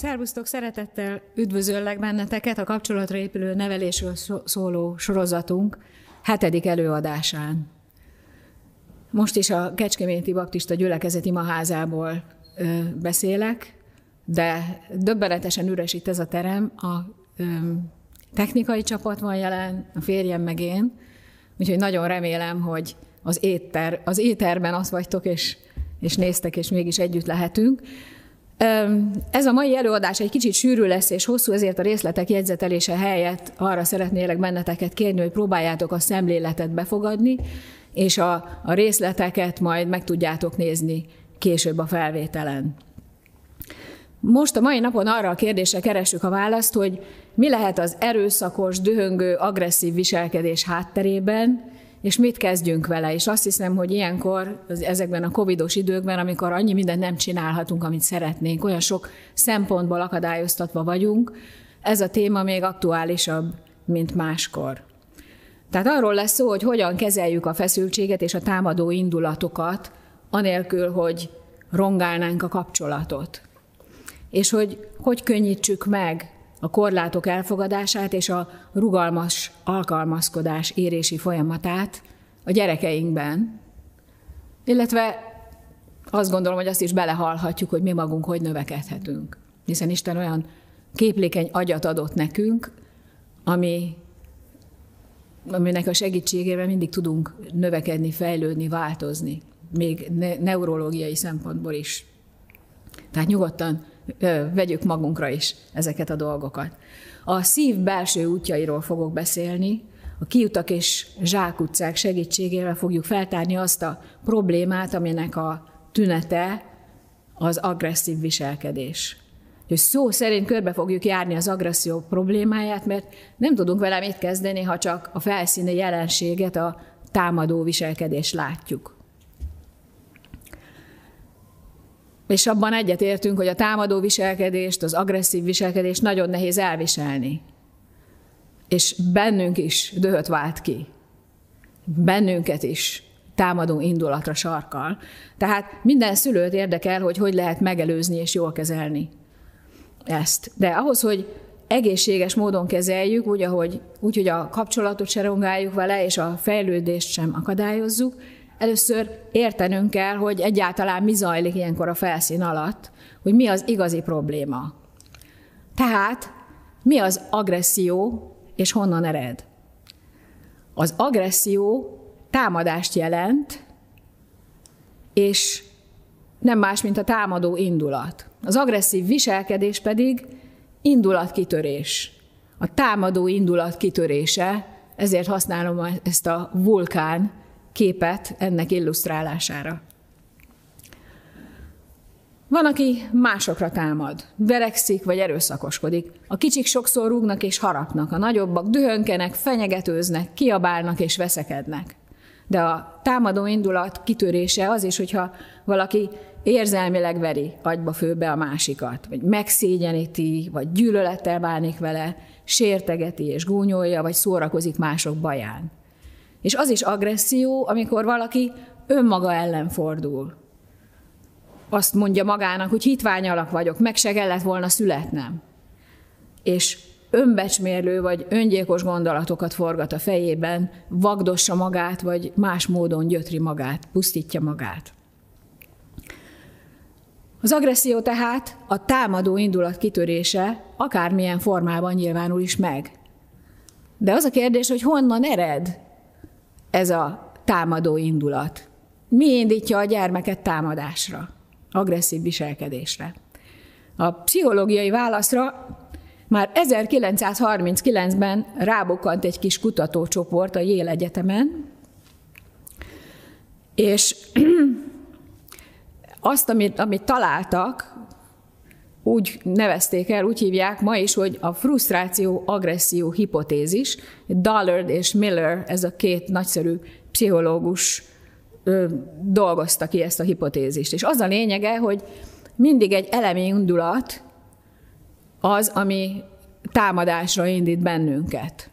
Szervusztok, szeretettel üdvözöllek benneteket a kapcsolatra épülő nevelésről szóló sorozatunk hetedik előadásán. Most is a Kecskeméti Baptista gyülekezeti maházából ö, beszélek, de döbbenetesen üres itt ez a terem. A ö, technikai csapat van jelen, a férjem meg én, úgyhogy nagyon remélem, hogy az, éter, az éterben azt vagytok, és, és néztek, és mégis együtt lehetünk. Ez a mai előadás egy kicsit sűrű lesz és hosszú, ezért a részletek jegyzetelése helyett arra szeretnélek benneteket kérni, hogy próbáljátok a szemléletet befogadni, és a, a részleteket majd meg tudjátok nézni később a felvételen. Most a mai napon arra a kérdésre keressük a választ, hogy mi lehet az erőszakos, dühöngő, agresszív viselkedés hátterében, és mit kezdjünk vele. És azt hiszem, hogy ilyenkor, ezekben a covidos időkben, amikor annyi mindent nem csinálhatunk, amit szeretnénk, olyan sok szempontból akadályoztatva vagyunk, ez a téma még aktuálisabb, mint máskor. Tehát arról lesz szó, hogy hogyan kezeljük a feszültséget és a támadó indulatokat, anélkül, hogy rongálnánk a kapcsolatot. És hogy hogy könnyítsük meg a korlátok elfogadását és a rugalmas alkalmazkodás érési folyamatát a gyerekeinkben, illetve azt gondolom, hogy azt is belehallhatjuk, hogy mi magunk hogy növekedhetünk. Hiszen Isten olyan képlékeny agyat adott nekünk, ami, aminek a segítségével mindig tudunk növekedni, fejlődni, változni, még ne- neurológiai szempontból is. Tehát nyugodtan vegyük magunkra is ezeket a dolgokat. A szív belső útjairól fogok beszélni, a kiutak és zsákutcák segítségével fogjuk feltárni azt a problémát, aminek a tünete az agresszív viselkedés. Hogy szó szerint körbe fogjuk járni az agresszió problémáját, mert nem tudunk vele mit kezdeni, ha csak a felszíni jelenséget, a támadó viselkedést látjuk. És abban egyetértünk, hogy a támadó viselkedést, az agresszív viselkedést nagyon nehéz elviselni. És bennünk is döhöt vált ki. Bennünket is támadó indulatra sarkal. Tehát minden szülőt érdekel, hogy hogy lehet megelőzni és jól kezelni ezt. De ahhoz, hogy egészséges módon kezeljük, úgy, ahogy, úgy, hogy a kapcsolatot se rongáljuk vele, és a fejlődést sem akadályozzuk, Először értenünk kell, hogy egyáltalán mi zajlik ilyenkor a felszín alatt, hogy mi az igazi probléma. Tehát mi az agresszió, és honnan ered? Az agresszió támadást jelent, és nem más, mint a támadó indulat. Az agresszív viselkedés pedig indulatkitörés. A támadó indulat kitörése, ezért használom ezt a vulkán képet ennek illusztrálására. Van, aki másokra támad, verekszik vagy erőszakoskodik. A kicsik sokszor rúgnak és harapnak, a nagyobbak dühönkenek, fenyegetőznek, kiabálnak és veszekednek. De a támadó indulat kitörése az is, hogyha valaki érzelmileg veri agyba főbe a másikat, vagy megszégyeníti, vagy gyűlölettel bánik vele, sértegeti és gúnyolja, vagy szórakozik mások baján. És az is agresszió, amikor valaki önmaga ellen fordul. Azt mondja magának, hogy hitványalak vagyok, meg se kellett volna születnem. És önbecsmérlő vagy öngyilkos gondolatokat forgat a fejében, vagdossa magát, vagy más módon gyötri magát, pusztítja magát. Az agresszió tehát a támadó indulat kitörése akármilyen formában nyilvánul is meg. De az a kérdés, hogy honnan ered ez a támadó indulat? Mi indítja a gyermeket támadásra, agresszív viselkedésre? A pszichológiai válaszra már 1939-ben rábukkant egy kis kutatócsoport a Yale Egyetemen, és azt, amit, amit találtak, úgy nevezték el, úgy hívják ma is, hogy a frusztráció-agresszió hipotézis. Dollard és Miller, ez a két nagyszerű pszichológus ö, dolgozta ki ezt a hipotézist. És az a lényege, hogy mindig egy elemi indulat az, ami támadásra indít bennünket.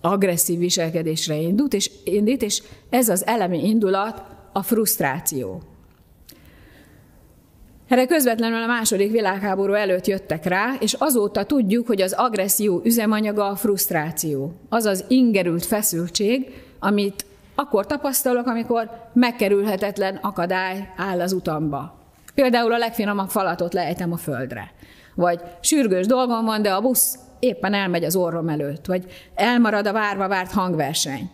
Agresszív viselkedésre indult, és indít, és ez az elemi indulat a frusztráció. Erre közvetlenül a második világháború előtt jöttek rá, és azóta tudjuk, hogy az agresszió üzemanyaga a frusztráció, azaz ingerült feszültség, amit akkor tapasztalok, amikor megkerülhetetlen akadály áll az utamba. Például a legfinomabb falatot lejtem a földre. Vagy sürgős dolgom van, de a busz éppen elmegy az orrom előtt. Vagy elmarad a várva várt hangverseny.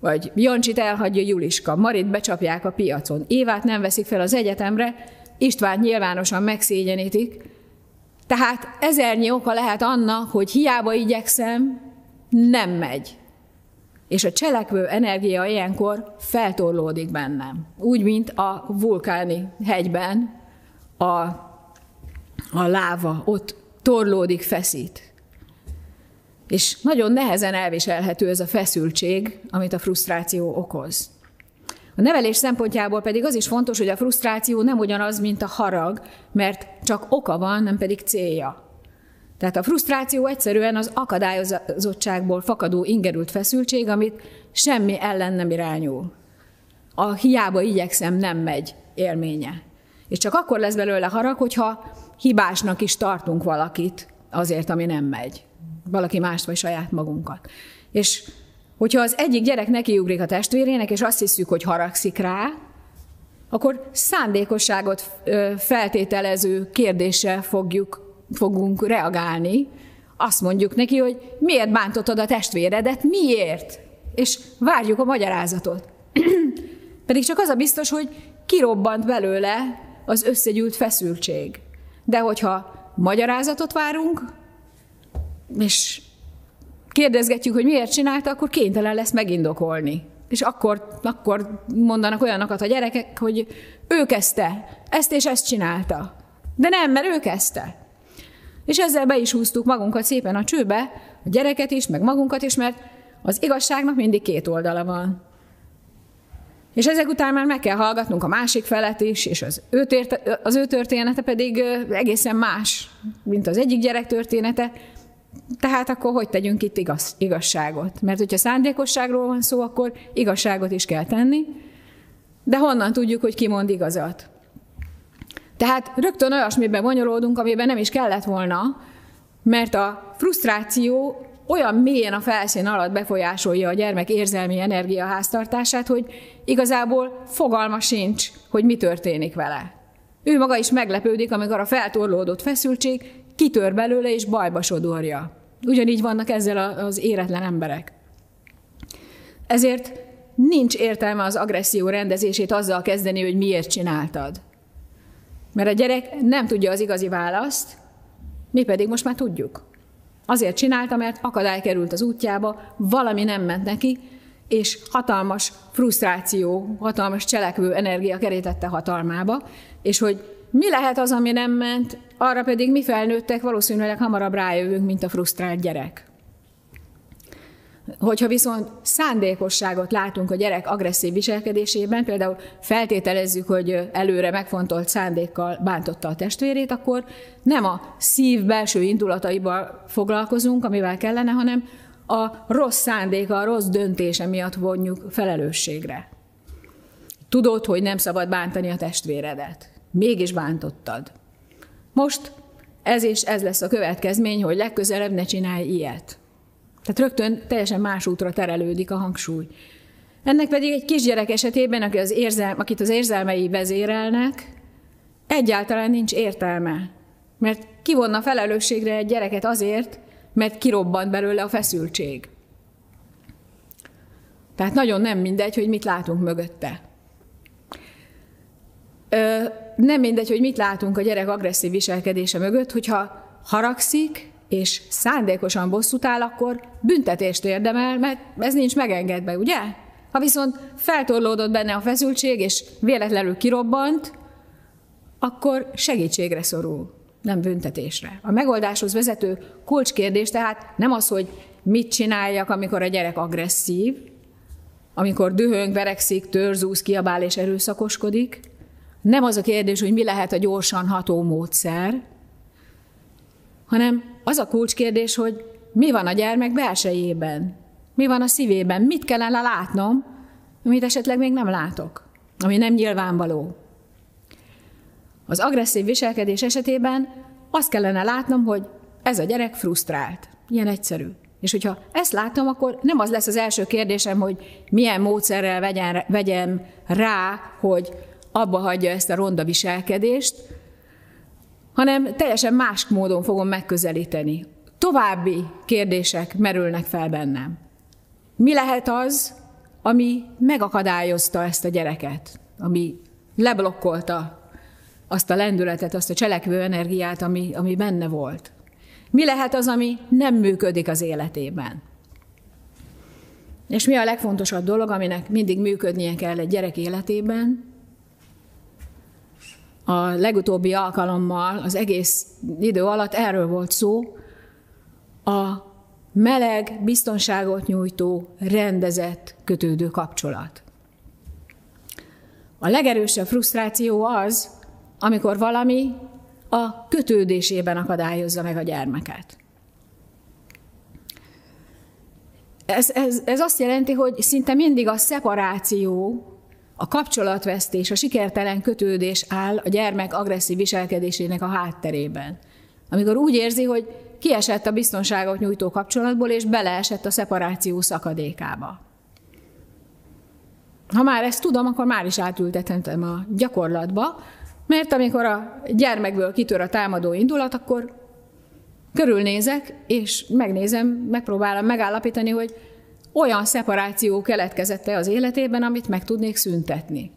Vagy Jancsit elhagyja Juliska, Marit becsapják a piacon, Évát nem veszik fel az egyetemre, István nyilvánosan megszégyenítik. Tehát ezernyi oka lehet annak, hogy hiába igyekszem, nem megy. És a cselekvő energia ilyenkor feltorlódik bennem. Úgy, mint a vulkáni hegyben a, a láva, ott torlódik, feszít. És nagyon nehezen elviselhető ez a feszültség, amit a frusztráció okoz. A nevelés szempontjából pedig az is fontos, hogy a frusztráció nem ugyanaz, mint a harag, mert csak oka van, nem pedig célja. Tehát a frusztráció egyszerűen az akadályozottságból fakadó ingerült feszültség, amit semmi ellen nem irányul. A hiába igyekszem nem megy élménye. És csak akkor lesz belőle harag, hogyha hibásnak is tartunk valakit azért, ami nem megy. Valaki mást vagy saját magunkat. És hogyha az egyik gyerek nekiugrik a testvérének, és azt hiszük, hogy haragszik rá, akkor szándékosságot feltételező kérdéssel fogjuk, fogunk reagálni. Azt mondjuk neki, hogy miért bántottad a testvéredet, miért? És várjuk a magyarázatot. Pedig csak az a biztos, hogy kirobbant belőle az összegyűlt feszültség. De hogyha magyarázatot várunk, és kérdezgetjük, hogy miért csinálta, akkor kénytelen lesz megindokolni. És akkor, akkor mondanak olyanokat a gyerekek, hogy ő kezdte, ezt és ezt csinálta. De nem, mert ő kezdte. És ezzel be is húztuk magunkat szépen a csőbe, a gyereket is, meg magunkat is, mert az igazságnak mindig két oldala van. És ezek után már meg kell hallgatnunk a másik felet is, és az ő, térte, az ő története pedig egészen más, mint az egyik gyerek története, tehát akkor hogy tegyünk itt igaz, igazságot? Mert hogyha szándékosságról van szó, akkor igazságot is kell tenni, de honnan tudjuk, hogy ki mond igazat? Tehát rögtön olyasmiben bonyolódunk, amiben nem is kellett volna, mert a frusztráció olyan mélyen a felszín alatt befolyásolja a gyermek érzelmi energiaháztartását, hogy igazából fogalma sincs, hogy mi történik vele. Ő maga is meglepődik, amikor a feltorlódott feszültség kitör belőle és bajba sodorja. Ugyanígy vannak ezzel az éretlen emberek. Ezért nincs értelme az agresszió rendezését azzal kezdeni, hogy miért csináltad. Mert a gyerek nem tudja az igazi választ, mi pedig most már tudjuk. Azért csinálta, mert akadály került az útjába, valami nem ment neki, és hatalmas frusztráció, hatalmas cselekvő energia kerítette hatalmába, és hogy mi lehet az, ami nem ment, arra pedig mi felnőttek valószínűleg hamarabb rájövünk, mint a frusztrált gyerek. Hogyha viszont szándékosságot látunk a gyerek agresszív viselkedésében, például feltételezzük, hogy előre megfontolt szándékkal bántotta a testvérét, akkor nem a szív belső indulataival foglalkozunk, amivel kellene, hanem a rossz szándéka, a rossz döntése miatt vonjuk felelősségre. Tudod, hogy nem szabad bántani a testvéredet mégis bántottad. Most ez és ez lesz a következmény, hogy legközelebb ne csinálj ilyet. Tehát rögtön teljesen más útra terelődik a hangsúly. Ennek pedig egy kisgyerek esetében, aki az érzel, akit az érzelmei vezérelnek, egyáltalán nincs értelme. Mert kivonna felelősségre egy gyereket azért, mert kirobbant belőle a feszültség. Tehát nagyon nem mindegy, hogy mit látunk mögötte. Ö, nem mindegy, hogy mit látunk a gyerek agresszív viselkedése mögött, hogyha haragszik, és szándékosan bosszút áll, akkor büntetést érdemel, mert ez nincs megengedve, ugye? Ha viszont feltorlódott benne a feszültség, és véletlenül kirobbant, akkor segítségre szorul, nem büntetésre. A megoldáshoz vezető kulcskérdés tehát nem az, hogy mit csináljak, amikor a gyerek agresszív, amikor dühöng, verekszik, törzúz, kiabál és erőszakoskodik, nem az a kérdés, hogy mi lehet a gyorsan ható módszer, hanem az a kulcskérdés, hogy mi van a gyermek belsejében, mi van a szívében, mit kellene látnom, amit esetleg még nem látok, ami nem nyilvánvaló. Az agresszív viselkedés esetében azt kellene látnom, hogy ez a gyerek frusztrált. Ilyen egyszerű. És hogyha ezt látom, akkor nem az lesz az első kérdésem, hogy milyen módszerrel vegyen, vegyem rá, hogy abba hagyja ezt a ronda viselkedést, hanem teljesen más módon fogom megközelíteni. További kérdések merülnek fel bennem. Mi lehet az, ami megakadályozta ezt a gyereket, ami leblokkolta azt a lendületet, azt a cselekvő energiát, ami, ami benne volt? Mi lehet az, ami nem működik az életében? És mi a legfontosabb dolog, aminek mindig működnie kell egy gyerek életében? A legutóbbi alkalommal, az egész idő alatt erről volt szó, a meleg, biztonságot nyújtó, rendezett, kötődő kapcsolat. A legerősebb frusztráció az, amikor valami a kötődésében akadályozza meg a gyermeket. Ez, ez, ez azt jelenti, hogy szinte mindig a szeparáció, a kapcsolatvesztés, a sikertelen kötődés áll a gyermek agresszív viselkedésének a hátterében. Amikor úgy érzi, hogy kiesett a biztonságot nyújtó kapcsolatból, és beleesett a szeparáció szakadékába. Ha már ezt tudom, akkor már is átültethetem a gyakorlatba, mert amikor a gyermekből kitör a támadó indulat, akkor körülnézek, és megnézem, megpróbálom megállapítani, hogy olyan szeparáció keletkezette az életében, amit meg tudnék szüntetni.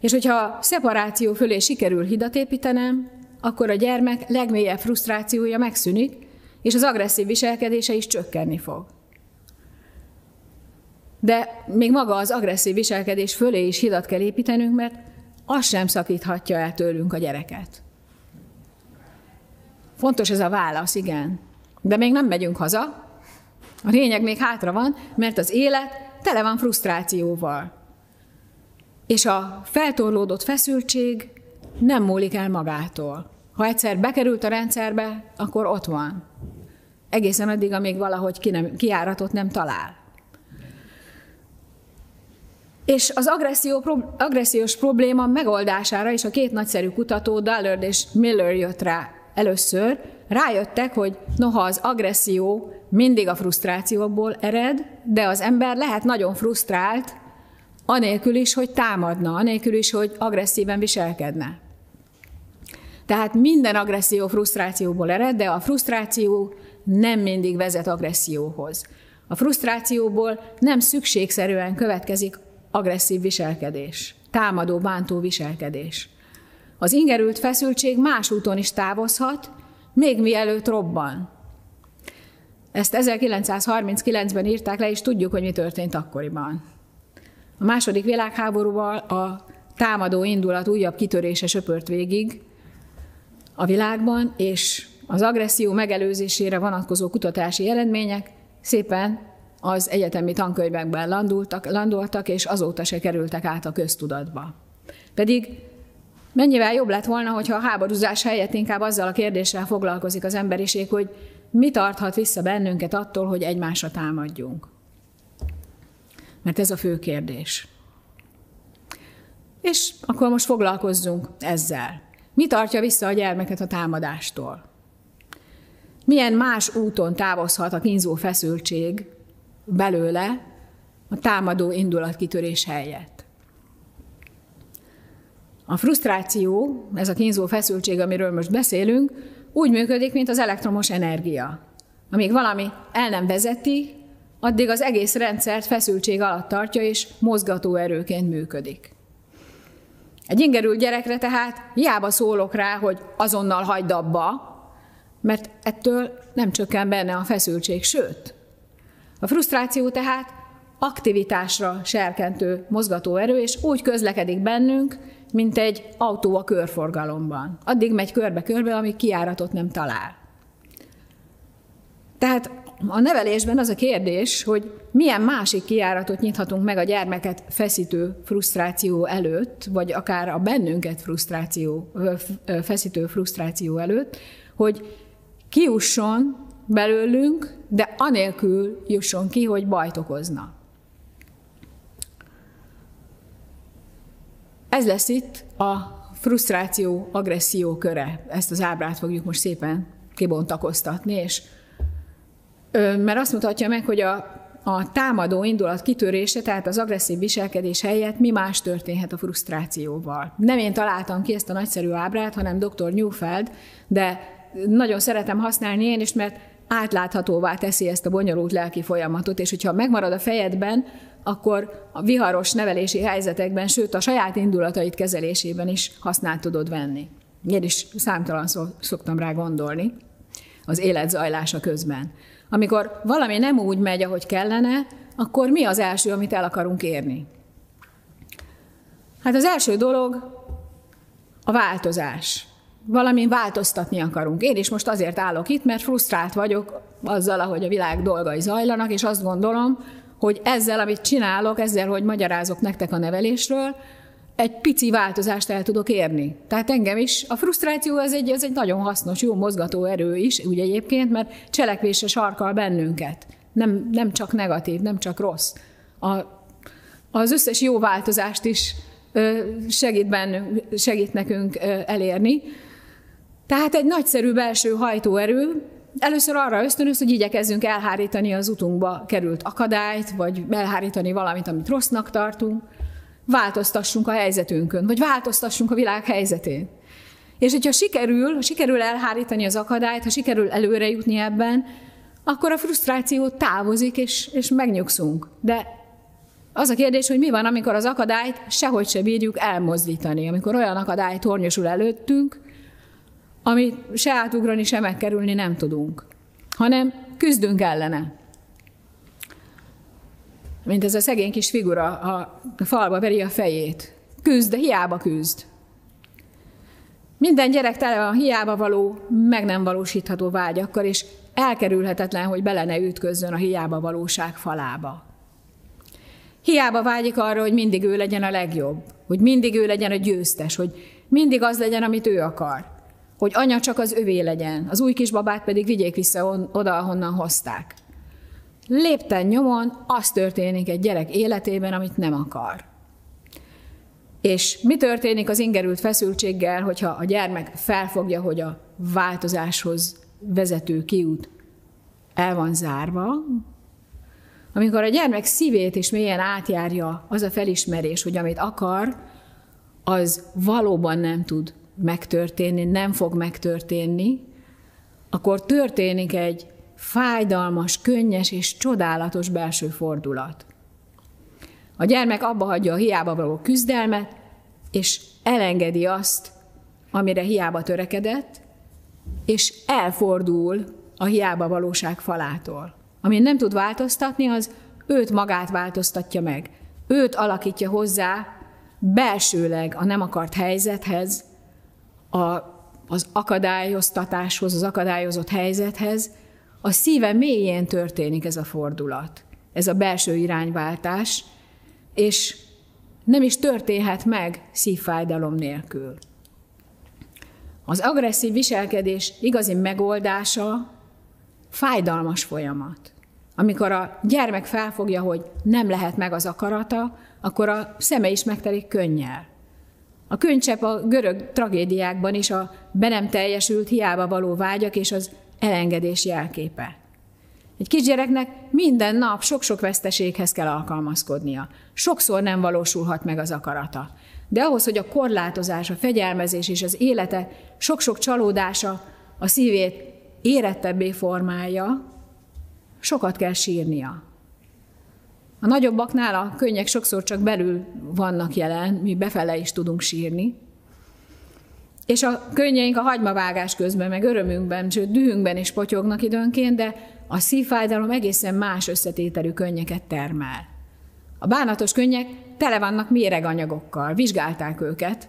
És hogyha szeparáció fölé sikerül hidat építenem, akkor a gyermek legmélyebb frusztrációja megszűnik, és az agresszív viselkedése is csökkenni fog. De még maga az agresszív viselkedés fölé is hidat kell építenünk, mert az sem szakíthatja el tőlünk a gyereket. Fontos ez a válasz, igen. De még nem megyünk haza. A lényeg még hátra van, mert az élet tele van frusztrációval. És a feltorlódott feszültség nem múlik el magától. Ha egyszer bekerült a rendszerbe, akkor ott van. Egészen addig, amíg valahogy ki nem, kiáratot nem talál. És az agresszió, agressziós probléma megoldására is a két nagyszerű kutató, Dallard és Miller jött rá először, rájöttek, hogy noha az agresszió mindig a frusztrációból ered, de az ember lehet nagyon frusztrált, anélkül is, hogy támadna, anélkül is, hogy agresszíven viselkedne. Tehát minden agresszió frusztrációból ered, de a frusztráció nem mindig vezet agresszióhoz. A frusztrációból nem szükségszerűen következik agresszív viselkedés, támadó, bántó viselkedés. Az ingerült feszültség más úton is távozhat, még mielőtt robban. Ezt 1939-ben írták le, és tudjuk, hogy mi történt akkoriban. A második világháborúval a támadó indulat újabb kitörése söpört végig a világban, és az agresszió megelőzésére vonatkozó kutatási eredmények szépen az egyetemi tankönyvekben landultak, landoltak, és azóta se kerültek át a köztudatba. Pedig mennyivel jobb lett volna, hogyha a háborúzás helyett inkább azzal a kérdéssel foglalkozik az emberiség, hogy mi tarthat vissza bennünket attól, hogy egymásra támadjunk. Mert ez a fő kérdés. És akkor most foglalkozzunk ezzel. Mi tartja vissza a gyermeket a támadástól? Milyen más úton távozhat a kínzó feszültség belőle a támadó indulatkitörés helyett. A frusztráció, ez a kínzó feszültség, amiről most beszélünk, úgy működik, mint az elektromos energia. Amíg valami el nem vezeti, addig az egész rendszert feszültség alatt tartja, és mozgató erőként működik. Egy ingerült gyerekre tehát hiába szólok rá, hogy azonnal hagyd abba, mert ettől nem csökken benne a feszültség, sőt, a frusztráció tehát aktivitásra serkentő mozgatóerő, és úgy közlekedik bennünk, mint egy autó a körforgalomban. Addig megy körbe-körbe, amíg kiáratot nem talál. Tehát a nevelésben az a kérdés, hogy milyen másik kiáratot nyithatunk meg a gyermeket feszítő frusztráció előtt, vagy akár a bennünket frusztráció, feszítő frusztráció előtt, hogy kiusson belőlünk, de anélkül jusson ki, hogy bajt okozna. Ez lesz itt a frusztráció, agresszió köre. Ezt az ábrát fogjuk most szépen kibontakoztatni, és mert azt mutatja meg, hogy a, a támadó indulat kitörése, tehát az agresszív viselkedés helyett mi más történhet a frusztrációval. Nem én találtam ki ezt a nagyszerű ábrát, hanem dr. Newfeld, de nagyon szeretem használni én is, mert átláthatóvá teszi ezt a bonyolult lelki folyamatot, és hogyha megmarad a fejedben, akkor a viharos nevelési helyzetekben, sőt a saját indulatait kezelésében is használt tudod venni. Én is számtalan szoktam rá gondolni az élet zajlása közben. Amikor valami nem úgy megy, ahogy kellene, akkor mi az első, amit el akarunk érni? Hát az első dolog a változás. Valamin változtatni akarunk. Én is most azért állok itt, mert frusztrált vagyok azzal, ahogy a világ dolgai zajlanak, és azt gondolom, hogy ezzel, amit csinálok, ezzel, hogy magyarázok nektek a nevelésről, egy pici változást el tudok érni. Tehát engem is, a frusztráció az egy, az egy nagyon hasznos, jó mozgató erő is, ugye egyébként, mert cselekvésre sarkal bennünket. Nem, nem csak negatív, nem csak rossz. A, az összes jó változást is segít, bennünk, segít nekünk elérni. Tehát egy nagyszerű belső hajtóerő, először arra ösztönöz, hogy igyekezzünk elhárítani az utunkba került akadályt, vagy elhárítani valamit, amit rossznak tartunk, változtassunk a helyzetünkön, vagy változtassunk a világ helyzetén. És hogyha sikerül, ha sikerül elhárítani az akadályt, ha sikerül előre jutni ebben, akkor a frusztráció távozik, és, és megnyugszunk. De az a kérdés, hogy mi van, amikor az akadályt sehogy se bírjuk elmozdítani, amikor olyan akadály tornyosul előttünk, amit se átugrani, se megkerülni nem tudunk, hanem küzdünk ellene mint ez a szegény kis figura a falba veri a fejét. Küzd, de hiába küzd. Minden gyerek tele van hiába való, meg nem valósítható vágyakkal, és elkerülhetetlen, hogy bele ne ütközzön a hiába valóság falába. Hiába vágyik arra, hogy mindig ő legyen a legjobb, hogy mindig ő legyen a győztes, hogy mindig az legyen, amit ő akar, hogy anya csak az övé legyen, az új kisbabát pedig vigyék vissza oda, ahonnan hozták. Lépten nyomon az történik egy gyerek életében, amit nem akar. És mi történik az ingerült feszültséggel, hogyha a gyermek felfogja, hogy a változáshoz vezető kiút el van zárva, amikor a gyermek szívét is mélyen átjárja az a felismerés, hogy amit akar, az valóban nem tud megtörténni, nem fog megtörténni, akkor történik egy fájdalmas, könnyes és csodálatos belső fordulat. A gyermek abba hagyja a hiába való küzdelmet, és elengedi azt, amire hiába törekedett, és elfordul a hiába valóság falától. Amin nem tud változtatni, az őt magát változtatja meg. Őt alakítja hozzá belsőleg a nem akart helyzethez, a, az akadályoztatáshoz, az akadályozott helyzethez, a szíve mélyén történik ez a fordulat, ez a belső irányváltás, és nem is történhet meg szívfájdalom nélkül. Az agresszív viselkedés igazi megoldása fájdalmas folyamat. Amikor a gyermek felfogja, hogy nem lehet meg az akarata, akkor a szeme is megtelik könnyel. A könycsepp a görög tragédiákban is a be nem teljesült, hiába való vágyak és az elengedés jelképe. Egy kisgyereknek minden nap sok-sok veszteséghez kell alkalmazkodnia. Sokszor nem valósulhat meg az akarata. De ahhoz, hogy a korlátozás, a fegyelmezés és az élete sok-sok csalódása a szívét érettebbé formálja, sokat kell sírnia. A nagyobbaknál a könnyek sokszor csak belül vannak jelen, mi befele is tudunk sírni, és a könnyeink a hagymavágás közben, meg örömünkben, sőt dühünkben is potyognak időnként, de a szívfájdalom egészen más összetételű könnyeket termel. A bánatos könnyek tele vannak méreganyagokkal, vizsgálták őket,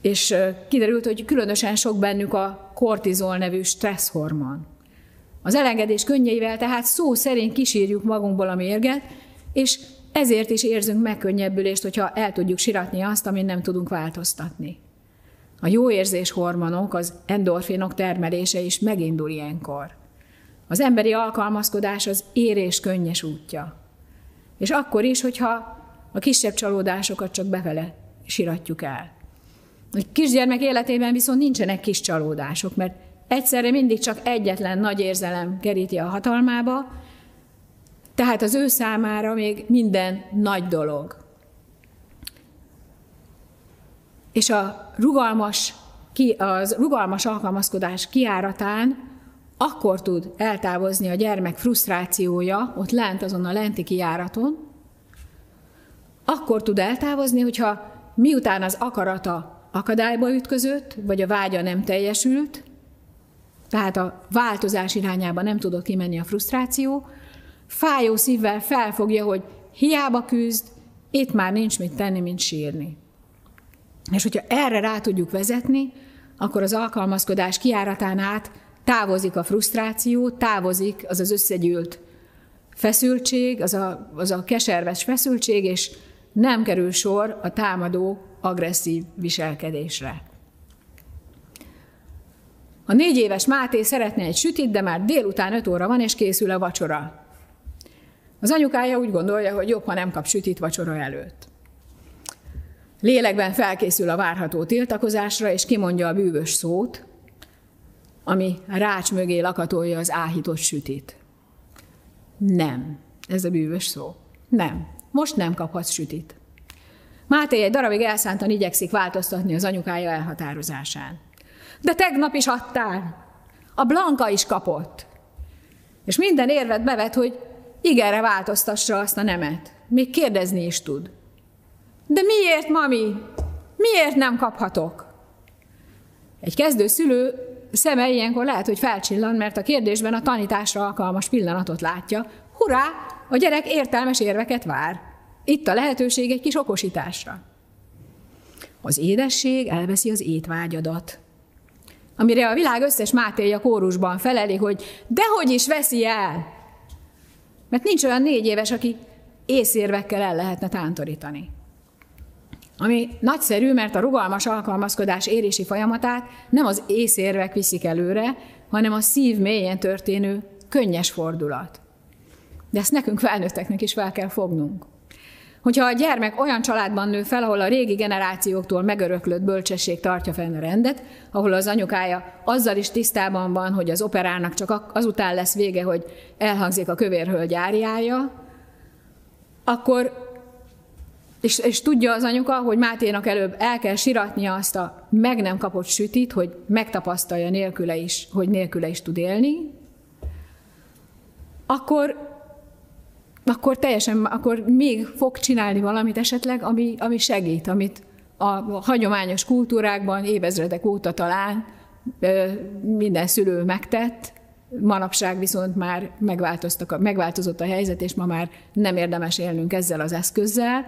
és kiderült, hogy különösen sok bennük a kortizol nevű stresszhormon. Az elengedés könnyeivel tehát szó szerint kisírjuk magunkból a mérget, és ezért is érzünk megkönnyebbülést, hogyha el tudjuk siratni azt, amit nem tudunk változtatni. A jó érzés hormonok, az endorfinok termelése is megindul ilyenkor. Az emberi alkalmazkodás az érés könnyes útja. És akkor is, hogyha a kisebb csalódásokat csak befele siratjuk el. A kisgyermek életében viszont nincsenek kis csalódások, mert egyszerre mindig csak egyetlen nagy érzelem keríti a hatalmába, tehát az ő számára még minden nagy dolog. És a rugalmas, az rugalmas alkalmazkodás kiáratán akkor tud eltávozni a gyermek frusztrációja, ott lent azon a lenti kiáraton, akkor tud eltávozni, hogyha miután az akarata akadályba ütközött, vagy a vágya nem teljesült, tehát a változás irányába nem tudott kimenni a frusztráció, fájó szívvel felfogja, hogy hiába küzd, itt már nincs mit tenni, mint sírni. És hogyha erre rá tudjuk vezetni, akkor az alkalmazkodás kiáratán át távozik a frusztráció, távozik az az összegyűlt feszültség, az a, az a keserves feszültség, és nem kerül sor a támadó agresszív viselkedésre. A négy éves Máté szeretne egy sütit, de már délután öt óra van, és készül a vacsora. Az anyukája úgy gondolja, hogy jobb, ha nem kap sütit vacsora előtt. Lélekben felkészül a várható tiltakozásra, és kimondja a bűvös szót, ami rács mögé lakatolja az áhított sütit. Nem. Ez a bűvös szó. Nem. Most nem kaphatsz sütit. Máté egy darabig elszántan igyekszik változtatni az anyukája elhatározásán. De tegnap is adtál. A Blanka is kapott. És minden érvet bevet, hogy igenre változtassa azt a nemet. Még kérdezni is tud. De miért, mami? Miért nem kaphatok? Egy kezdő szülő szeme ilyenkor lehet, hogy felcsillan, mert a kérdésben a tanításra alkalmas pillanatot látja. Hurrá, a gyerek értelmes érveket vár. Itt a lehetőség egy kis okosításra. Az édesség elveszi az étvágyadat. Amire a világ összes mátéja kórusban feleli, hogy dehogy is veszi el. Mert nincs olyan négy éves, aki észérvekkel el lehetne tántorítani. Ami nagyszerű, mert a rugalmas alkalmazkodás érési folyamatát nem az észérvek viszik előre, hanem a szív mélyen történő könnyes fordulat. De ezt nekünk felnőtteknek is fel kell fognunk. Hogyha a gyermek olyan családban nő fel, ahol a régi generációktól megöröklött bölcsesség tartja fenn a rendet, ahol az anyukája azzal is tisztában van, hogy az operának csak azután lesz vége, hogy elhangzik a kövérhölgy áriája, akkor és, és tudja az anyuka, hogy Máténak előbb el kell siratnia azt a meg nem kapott sütit, hogy megtapasztalja nélküle is, hogy nélküle is tud élni, akkor, akkor teljesen, akkor még fog csinálni valamit esetleg, ami, ami segít, amit a hagyományos kultúrákban évezredek óta talán minden szülő megtett, manapság viszont már megváltoztak, megváltozott a helyzet, és ma már nem érdemes élnünk ezzel az eszközzel,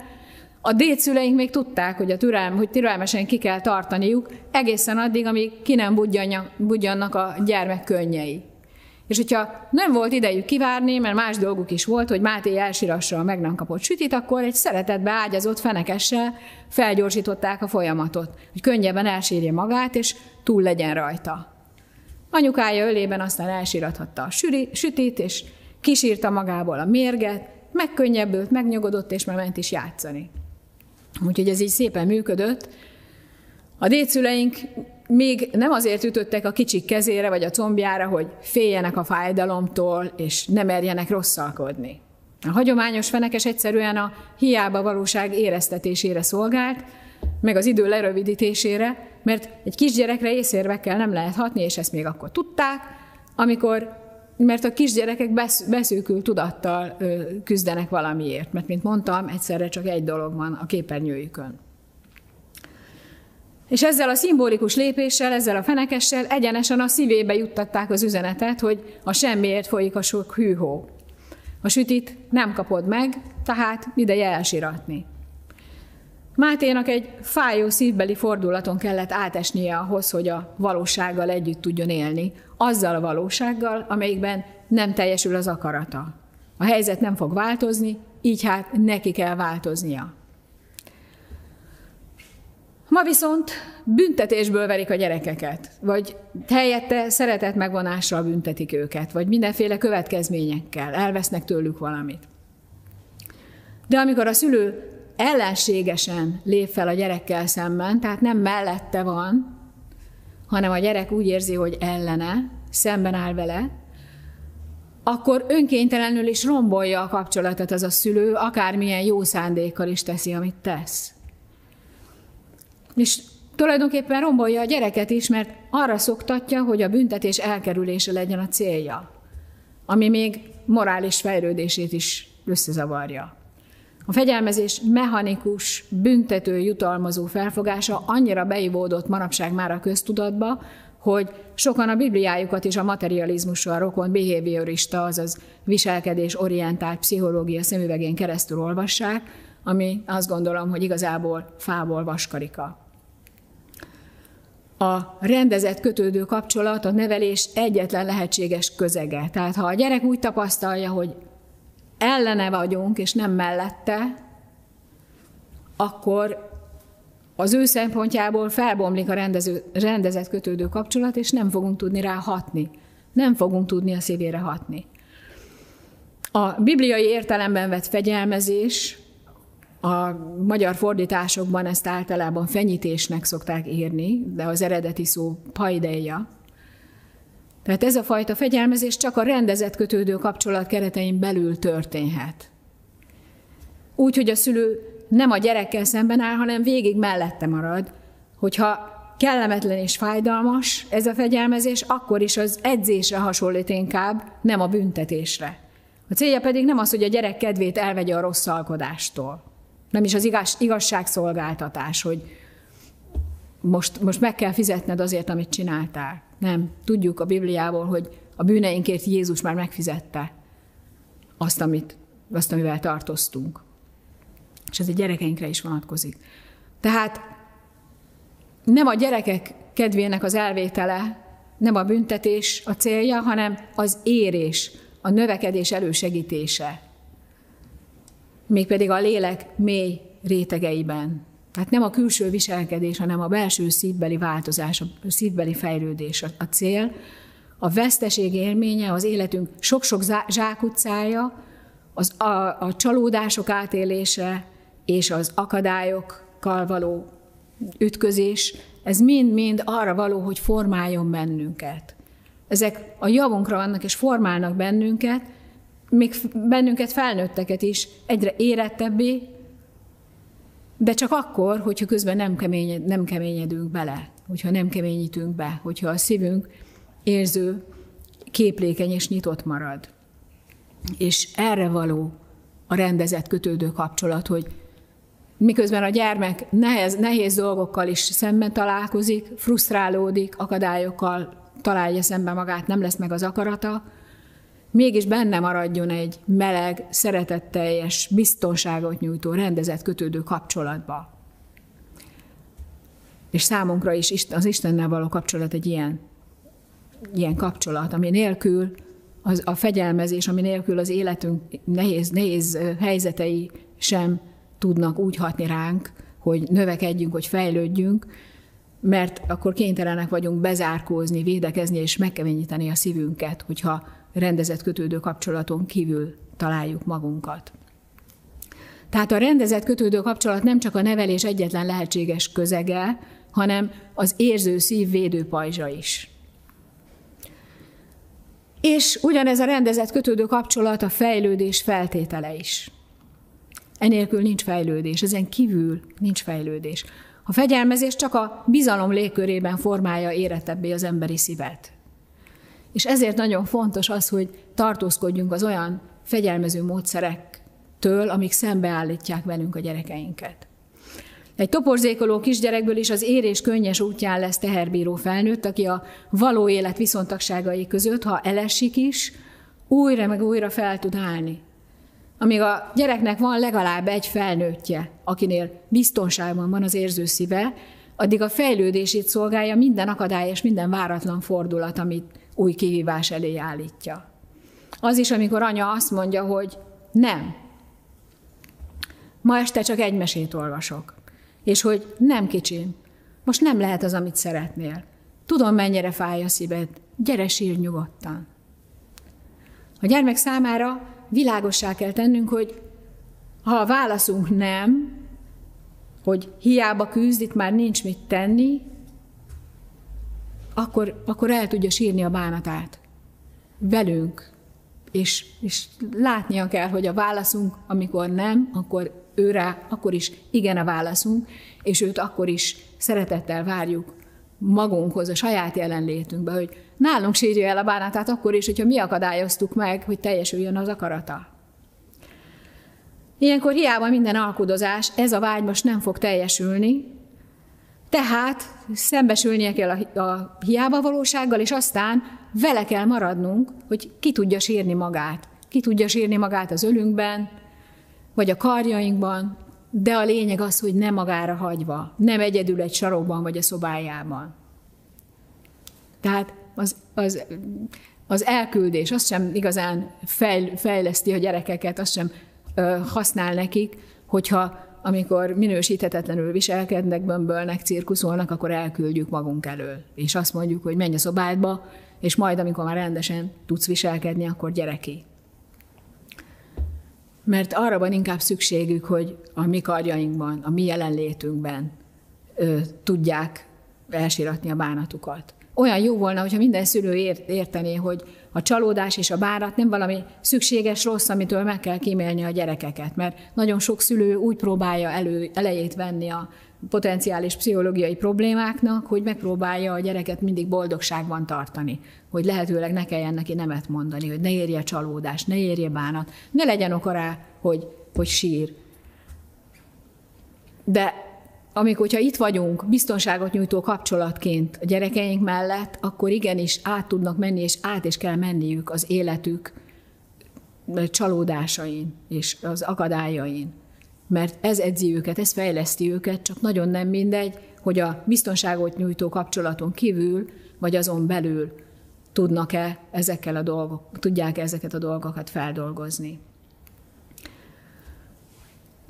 a dédszüleink még tudták, hogy a türelm, hogy türelmesen ki kell tartaniuk, egészen addig, amíg ki nem budjannak a gyermek könnyei. És hogyha nem volt idejük kivárni, mert más dolguk is volt, hogy Máté elsirassa a meg nem kapott sütit, akkor egy szeretetbe ágyazott fenekessel felgyorsították a folyamatot, hogy könnyebben elsírja magát, és túl legyen rajta. Anyukája ölében aztán elsirathatta a sütit, és kisírta magából a mérget, megkönnyebbült, megnyugodott, és már ment is játszani. Úgyhogy ez így szépen működött. A dédszüleink még nem azért ütöttek a kicsik kezére vagy a combjára, hogy féljenek a fájdalomtól, és ne merjenek rosszalkodni. A hagyományos fenekes egyszerűen a hiába valóság éreztetésére szolgált, meg az idő lerövidítésére, mert egy kisgyerekre észérvekkel nem lehet hatni, és ezt még akkor tudták, amikor mert a kisgyerekek beszűkült tudattal küzdenek valamiért, mert, mint mondtam, egyszerre csak egy dolog van a képernyőjükön. És ezzel a szimbolikus lépéssel, ezzel a fenekessel egyenesen a szívébe juttatták az üzenetet, hogy a semmiért folyik a sok hűhó. A sütit nem kapod meg, tehát ideje elsiratni. Máténak egy fájó szívbeli fordulaton kellett átesnie ahhoz, hogy a valósággal együtt tudjon élni, azzal a valósággal, amelyikben nem teljesül az akarata. A helyzet nem fog változni, így hát neki kell változnia. Ma viszont büntetésből verik a gyerekeket, vagy helyette szeretet megvonással büntetik őket, vagy mindenféle következményekkel, elvesznek tőlük valamit. De amikor a szülő ellenségesen lép fel a gyerekkel szemben, tehát nem mellette van, hanem a gyerek úgy érzi, hogy ellene, szemben áll vele, akkor önkéntelenül is rombolja a kapcsolatot az a szülő, akármilyen jó szándékkal is teszi, amit tesz. És tulajdonképpen rombolja a gyereket is, mert arra szoktatja, hogy a büntetés elkerülése legyen a célja, ami még morális fejlődését is összezavarja. A fegyelmezés mechanikus, büntető, jutalmazó felfogása annyira beivódott manapság már a köztudatba, hogy sokan a Bibliájukat is a materializmussal rokon behaviorista, azaz viselkedés orientált pszichológia szemüvegén keresztül olvassák, ami azt gondolom, hogy igazából fából vaskarika. A rendezett kötődő kapcsolat a nevelés egyetlen lehetséges közege. Tehát ha a gyerek úgy tapasztalja, hogy ellene vagyunk, és nem mellette, akkor az ő szempontjából felbomlik a rendező, rendezett kötődő kapcsolat, és nem fogunk tudni rá hatni. Nem fogunk tudni a szívére hatni. A bibliai értelemben vett fegyelmezés, a magyar fordításokban ezt általában fenyítésnek szokták írni, de az eredeti szó paideia. Tehát ez a fajta fegyelmezés csak a rendezett kötődő kapcsolat keretein belül történhet. Úgy, hogy a szülő nem a gyerekkel szemben áll, hanem végig mellette marad. Hogyha kellemetlen és fájdalmas ez a fegyelmezés, akkor is az edzésre hasonlít inkább, nem a büntetésre. A célja pedig nem az, hogy a gyerek kedvét elvegye a rossz alkodástól. Nem is az igaz, igazságszolgáltatás, hogy most, most meg kell fizetned azért, amit csináltál. Nem. Tudjuk a Bibliából, hogy a bűneinkért Jézus már megfizette azt, amit, azt amivel tartoztunk. És ez a gyerekeinkre is vonatkozik. Tehát nem a gyerekek kedvének az elvétele, nem a büntetés a célja, hanem az érés, a növekedés elősegítése. Mégpedig a lélek mély rétegeiben. Tehát nem a külső viselkedés, hanem a belső szívbeli változás, a szívbeli fejlődés a cél. A veszteség élménye, az életünk sok-sok zsákutcája, az, a, a csalódások átélése és az akadályokkal való ütközés, ez mind-mind arra való, hogy formáljon bennünket. Ezek a javunkra vannak és formálnak bennünket, még bennünket felnőtteket is egyre érettebbé, de csak akkor, hogyha közben nem, keményed, nem keményedünk bele, hogyha nem keményítünk be, hogyha a szívünk érző, képlékeny és nyitott marad. És erre való a rendezett kötődő kapcsolat, hogy miközben a gyermek nehéz, nehéz dolgokkal is szemben találkozik, frusztrálódik, akadályokkal találja szembe magát, nem lesz meg az akarata, mégis benne maradjon egy meleg, szeretetteljes, biztonságot nyújtó, rendezett kötődő kapcsolatba. És számunkra is az Istennel való kapcsolat egy ilyen, ilyen kapcsolat, ami nélkül az, a fegyelmezés, ami nélkül az életünk nehéz, nehéz helyzetei sem tudnak úgy hatni ránk, hogy növekedjünk, hogy fejlődjünk, mert akkor kénytelenek vagyunk bezárkózni, védekezni és megkeményíteni a szívünket, hogyha rendezett kötődő kapcsolaton kívül találjuk magunkat. Tehát a rendezett kötődő kapcsolat nem csak a nevelés egyetlen lehetséges közege, hanem az érző szív védőpajzsa is. És ugyanez a rendezett kötődő kapcsolat a fejlődés feltétele is. Enélkül nincs fejlődés, ezen kívül nincs fejlődés. A fegyelmezés csak a bizalom légkörében formálja érettebbé az emberi szívet. És ezért nagyon fontos az, hogy tartózkodjunk az olyan fegyelmező módszerektől, amik szembeállítják velünk a gyerekeinket. Egy toporzékoló kisgyerekből is az érés könnyes útján lesz teherbíró felnőtt, aki a való élet viszontagságai között, ha elesik is, újra meg újra fel tud állni. Amíg a gyereknek van legalább egy felnőttje, akinél biztonságban van az érző szíve, addig a fejlődését szolgálja minden akadály és minden váratlan fordulat, amit új kihívás elé állítja. Az is, amikor anya azt mondja, hogy nem. Ma este csak egy mesét olvasok. És hogy nem kicsim. Most nem lehet az, amit szeretnél. Tudom, mennyire fáj a szíved. Gyere, sír nyugodtan. A gyermek számára világossá kell tennünk, hogy ha a válaszunk nem, hogy hiába küzd, itt már nincs mit tenni, akkor, akkor el tudja sírni a bánatát. Velünk. És, és látnia kell, hogy a válaszunk, amikor nem, akkor őre akkor is igen a válaszunk, és őt akkor is szeretettel várjuk magunkhoz, a saját jelenlétünkbe, hogy nálunk sírja el a bánatát akkor is, hogyha mi akadályoztuk meg, hogy teljesüljön az akarata. Ilyenkor hiába minden alkudozás, ez a vágy most nem fog teljesülni, tehát szembesülnie kell a, hiába valósággal, és aztán vele kell maradnunk, hogy ki tudja sírni magát. Ki tudja sírni magát az ölünkben, vagy a karjainkban, de a lényeg az, hogy nem magára hagyva, nem egyedül egy sarokban vagy a szobájában. Tehát az, az, az elküldés azt sem igazán fejl, fejleszti a gyerekeket, azt sem ö, használ nekik, hogyha amikor minősíthetetlenül viselkednek, bömbölnek, cirkuszolnak, akkor elküldjük magunk elől. És azt mondjuk, hogy menj a szobádba, és majd, amikor már rendesen tudsz viselkedni, akkor gyereki. Mert arra van inkább szükségük, hogy a mi karjainkban, a mi jelenlétünkben ö, tudják elsiratni a bánatukat. Olyan jó volna, hogyha minden szülő ért, értené, hogy a csalódás és a bánat nem valami szükséges rossz, amitől meg kell kímélni a gyerekeket, mert nagyon sok szülő úgy próbálja elő, elejét venni a potenciális pszichológiai problémáknak, hogy megpróbálja a gyereket mindig boldogságban tartani, hogy lehetőleg ne kelljen neki nemet mondani, hogy ne érje csalódás, ne érje bánat, ne legyen oka rá, hogy, hogy sír. De amikor, hogyha itt vagyunk biztonságot nyújtó kapcsolatként a gyerekeink mellett, akkor igenis át tudnak menni, és át is kell menniük az életük csalódásain és az akadályain. Mert ez edzi őket, ez fejleszti őket, csak nagyon nem mindegy, hogy a biztonságot nyújtó kapcsolaton kívül, vagy azon belül tudnak-e ezekkel a dolgok, tudják ezeket a dolgokat feldolgozni.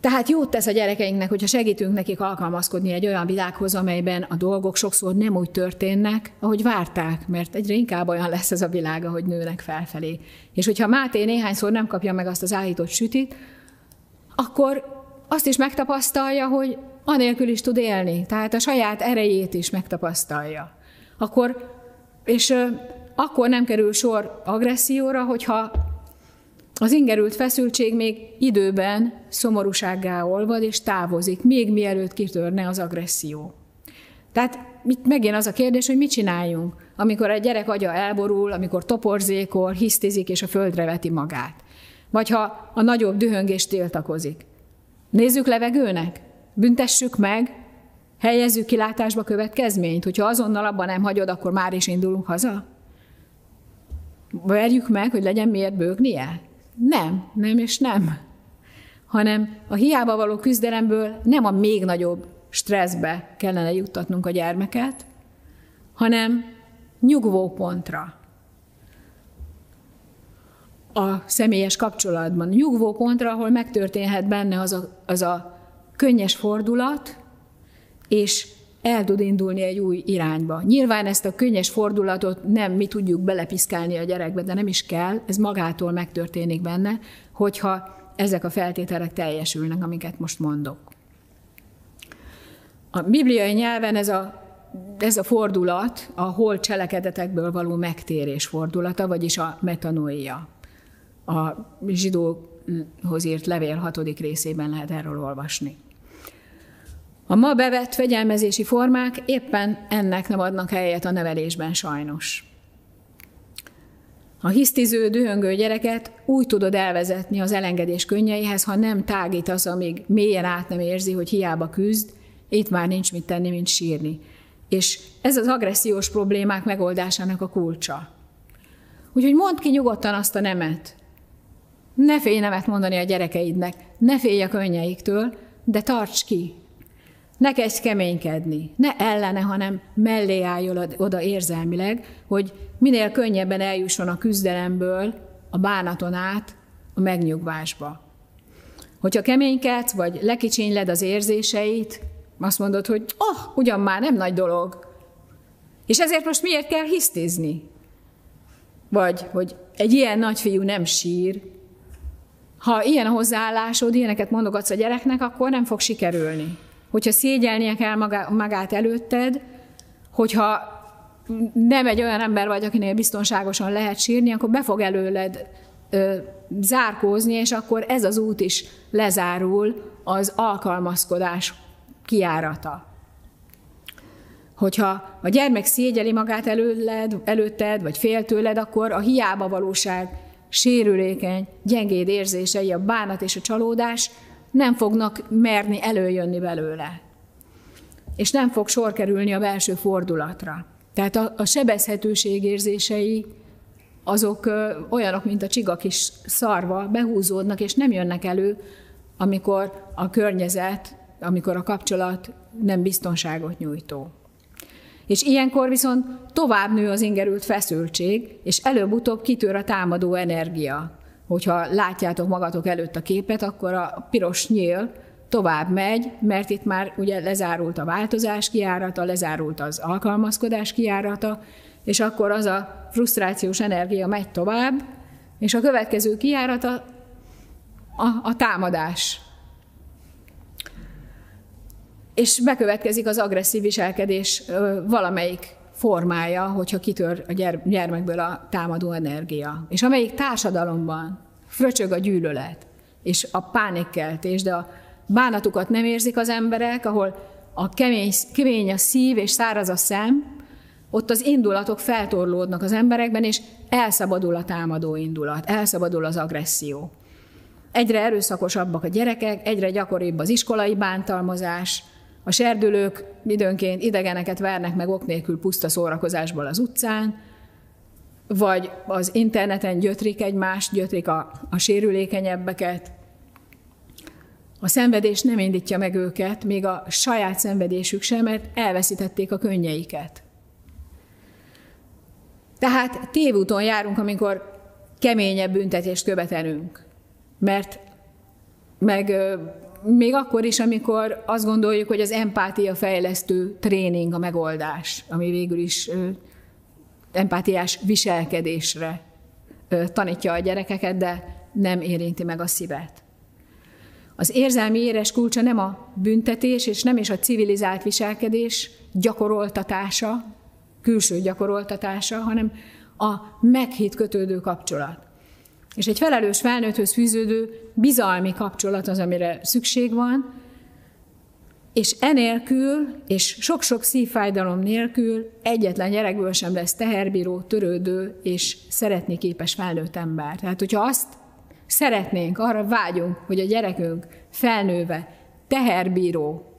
Tehát jót tesz a gyerekeinknek, hogyha segítünk nekik alkalmazkodni egy olyan világhoz, amelyben a dolgok sokszor nem úgy történnek, ahogy várták, mert egyre inkább olyan lesz ez a világ, ahogy nőnek felfelé. És hogyha Máté néhányszor nem kapja meg azt az állított sütit, akkor azt is megtapasztalja, hogy anélkül is tud élni, tehát a saját erejét is megtapasztalja. Akkor, és akkor nem kerül sor agresszióra, hogyha az ingerült feszültség még időben szomorúsággá olvad és távozik, még mielőtt kitörne az agresszió. Tehát itt megint az a kérdés, hogy mit csináljunk, amikor egy gyerek agya elborul, amikor toporzékor, hisztizik és a földre veti magát. Vagy ha a nagyobb dühöngés tiltakozik. Nézzük levegőnek, büntessük meg, helyezzük kilátásba következményt, hogyha azonnal abban nem hagyod, akkor már is indulunk haza? Verjük meg, hogy legyen miért bőgnie? Nem, nem és nem. Hanem a hiába való küzdelemből nem a még nagyobb stresszbe kellene juttatnunk a gyermeket, hanem nyugvó pontra. A személyes kapcsolatban. Nyugvó pontra, ahol megtörténhet benne az a, az a könnyes fordulat, és el tud indulni egy új irányba. Nyilván ezt a könnyes fordulatot nem mi tudjuk belepiszkálni a gyerekbe, de nem is kell, ez magától megtörténik benne, hogyha ezek a feltételek teljesülnek, amiket most mondok. A bibliai nyelven ez a, ez a fordulat a hol cselekedetekből való megtérés fordulata, vagyis a metanoia. A zsidóhoz írt levél hatodik részében lehet erről olvasni. A ma bevett fegyelmezési formák éppen ennek nem adnak helyet a nevelésben sajnos. A hisztiző, dühöngő gyereket úgy tudod elvezetni az elengedés könnyeihez, ha nem tágítasz, amíg mélyen át nem érzi, hogy hiába küzd, itt már nincs mit tenni, mint sírni. És ez az agressziós problémák megoldásának a kulcsa. Úgyhogy mondd ki nyugodtan azt a nemet. Ne félj nemet mondani a gyerekeidnek, ne félj a könnyeiktől, de tarts ki, ne kezdj keménykedni, ne ellene, hanem mellé álljon oda érzelmileg, hogy minél könnyebben eljusson a küzdelemből, a bánaton át, a megnyugvásba. Hogyha keménykedsz, vagy lekicsinyled az érzéseit, azt mondod, hogy oh, ugyan már nem nagy dolog. És ezért most miért kell hisztizni? Vagy, hogy egy ilyen nagyfiú nem sír. Ha ilyen a hozzáállásod, ilyeneket mondogatsz a gyereknek, akkor nem fog sikerülni. Hogyha szégyelnie kell magát előtted, hogyha nem egy olyan ember vagy, akinél biztonságosan lehet sírni, akkor be fog előled ö, zárkózni, és akkor ez az út is lezárul az alkalmazkodás kiárata. Hogyha a gyermek szégyeli magát előled, előtted, vagy fél tőled, akkor a hiába valóság sérülékeny, gyengéd érzései, a bánat és a csalódás nem fognak merni előjönni belőle. És nem fog sor kerülni a belső fordulatra. Tehát a, a sebezhetőség érzései azok ö, olyanok, mint a csiga kis szarva, behúzódnak, és nem jönnek elő, amikor a környezet, amikor a kapcsolat nem biztonságot nyújtó. És ilyenkor viszont tovább nő az ingerült feszültség, és előbb-utóbb kitör a támadó energia. Hogyha látjátok magatok előtt a képet, akkor a piros nyíl tovább megy, mert itt már ugye lezárult a változás kiárata, lezárult az alkalmazkodás kiárata, és akkor az a frusztrációs energia megy tovább, és a következő kiárata a, a támadás, és bekövetkezik az agresszív viselkedés valamelyik formája, hogyha kitör a gyermekből a támadó energia. És amelyik társadalomban fröcsög a gyűlölet, és a pánikkeltés, de a bánatukat nem érzik az emberek, ahol a kemény, kemény a szív és száraz a szem, ott az indulatok feltorlódnak az emberekben, és elszabadul a támadó indulat, elszabadul az agresszió. Egyre erőszakosabbak a gyerekek, egyre gyakoribb az iskolai bántalmazás, a serdülők időnként idegeneket vernek meg ok nélkül puszta szórakozásból az utcán, vagy az interneten gyötrik egymást, gyötrik a, a sérülékenyebbeket. A szenvedés nem indítja meg őket, még a saját szenvedésük sem, mert elveszítették a könnyeiket. Tehát tévúton járunk, amikor keményebb büntetést követelünk, mert meg még akkor is, amikor azt gondoljuk, hogy az empátia fejlesztő tréning a megoldás, ami végül is empátiás viselkedésre tanítja a gyerekeket, de nem érinti meg a szívet. Az érzelmi éres kulcsa nem a büntetés, és nem is a civilizált viselkedés gyakoroltatása, külső gyakoroltatása, hanem a meghitt kötődő kapcsolat. És egy felelős felnőtthöz fűződő bizalmi kapcsolat az, amire szükség van, és enélkül, és sok-sok szívfájdalom nélkül egyetlen gyerekből sem lesz teherbíró, törődő és szeretni képes felnőtt ember. Tehát, hogyha azt szeretnénk, arra vágyunk, hogy a gyerekünk felnőve teherbíró,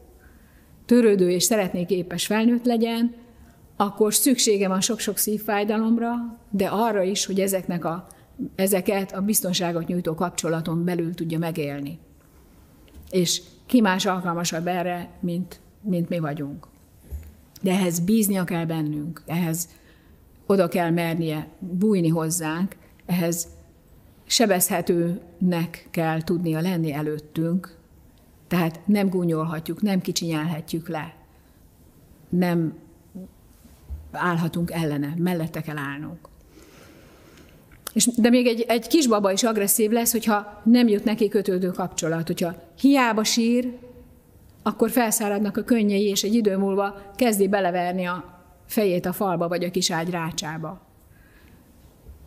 törődő és szeretni képes felnőtt legyen, akkor szüksége van sok-sok szívfájdalomra, de arra is, hogy ezeknek a ezeket a biztonságot nyújtó kapcsolaton belül tudja megélni. És ki más alkalmasabb erre, mint, mint mi vagyunk. De ehhez bíznia kell bennünk, ehhez oda kell mernie bújni hozzánk, ehhez sebezhetőnek kell tudnia lenni előttünk, tehát nem gúnyolhatjuk, nem kicsinyelhetjük le, nem állhatunk ellene, mellette kell állnunk. És, de még egy, egy kisbaba is agresszív lesz, hogyha nem jut neki kötődő kapcsolat. Hogyha hiába sír, akkor felszáradnak a könnyei, és egy idő múlva kezdi beleverni a fejét a falba, vagy a kis ágy rácsába.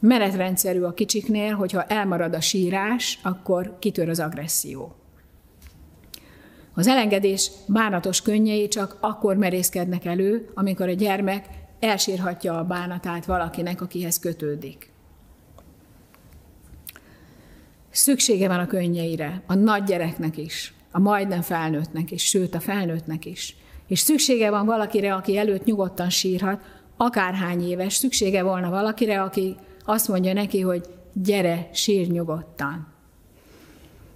Menetrendszerű a kicsiknél, hogyha elmarad a sírás, akkor kitör az agresszió. Az elengedés bánatos könnyei csak akkor merészkednek elő, amikor a gyermek elsírhatja a bánatát valakinek, akihez kötődik. Szüksége van a könnyeire, a nagy gyereknek is, a majdnem felnőttnek is, sőt a felnőttnek is. És szüksége van valakire, aki előtt nyugodtan sírhat, akárhány éves, szüksége volna valakire, aki azt mondja neki, hogy gyere, sír nyugodtan.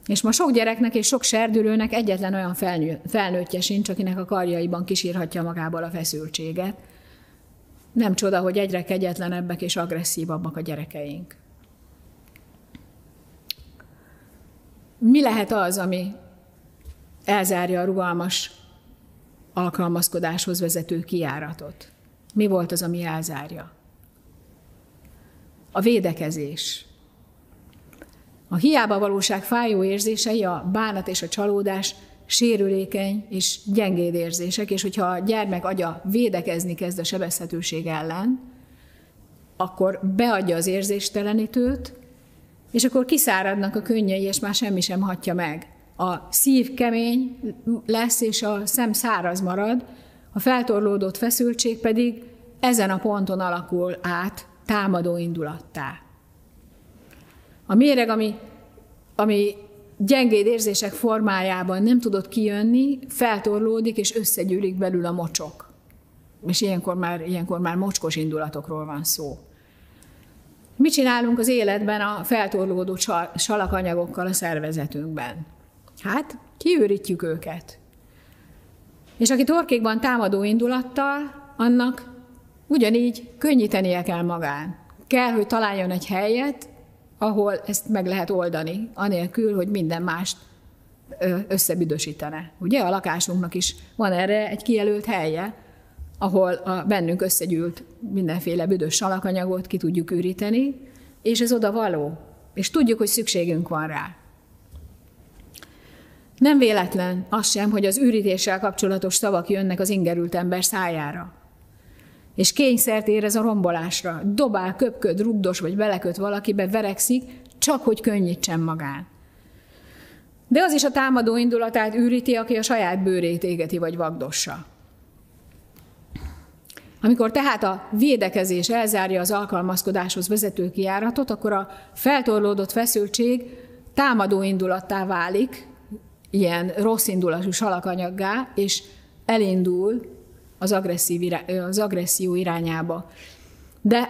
És ma sok gyereknek és sok serdülőnek egyetlen olyan felnő, felnőttje sincs, akinek a karjaiban kisírhatja magából a feszültséget. Nem csoda, hogy egyre kegyetlenebbek és agresszívabbak a gyerekeink. Mi lehet az, ami elzárja a rugalmas alkalmazkodáshoz vezető kiáratot? Mi volt az, ami elzárja? A védekezés. A hiába valóság fájó érzései, a bánat és a csalódás sérülékeny és gyengéd érzések, és hogyha a gyermek agya védekezni kezd a sebezhetőség ellen, akkor beadja az érzéstelenítőt, és akkor kiszáradnak a könnyei, és már semmi sem hatja meg. A szív kemény lesz, és a szem száraz marad, a feltorlódott feszültség pedig ezen a ponton alakul át támadó indulattá. A méreg, ami, ami gyengéd érzések formájában nem tudott kijönni, feltorlódik és összegyűlik belül a mocsok. És ilyenkor már, ilyenkor már mocskos indulatokról van szó. Mit csinálunk az életben a feltorlódó salakanyagokkal a szervezetünkben? Hát, kiürítjük őket. És aki torkékban támadó indulattal, annak ugyanígy könnyítenie kell magán. Kell, hogy találjon egy helyet, ahol ezt meg lehet oldani, anélkül, hogy minden mást összebüdösítene. Ugye a lakásunknak is van erre egy kijelölt helye, ahol a bennünk összegyűlt mindenféle büdös salakanyagot ki tudjuk üríteni, és ez oda való. És tudjuk, hogy szükségünk van rá. Nem véletlen az sem, hogy az ürítéssel kapcsolatos szavak jönnek az ingerült ember szájára. És kényszert érez a rombolásra. Dobál, köpköd, rugdos vagy beleköt valakibe, verekszik, csak hogy könnyítsen magán. De az is a támadó indulatát űríti, aki a saját bőrét égeti vagy vagdossa. Amikor tehát a védekezés elzárja az alkalmazkodáshoz vezető kiáratot, akkor a feltorlódott feszültség támadó indulattá válik, ilyen rossz indulatú salakanyaggá, és elindul az, agresszív irány, az agresszió irányába. De,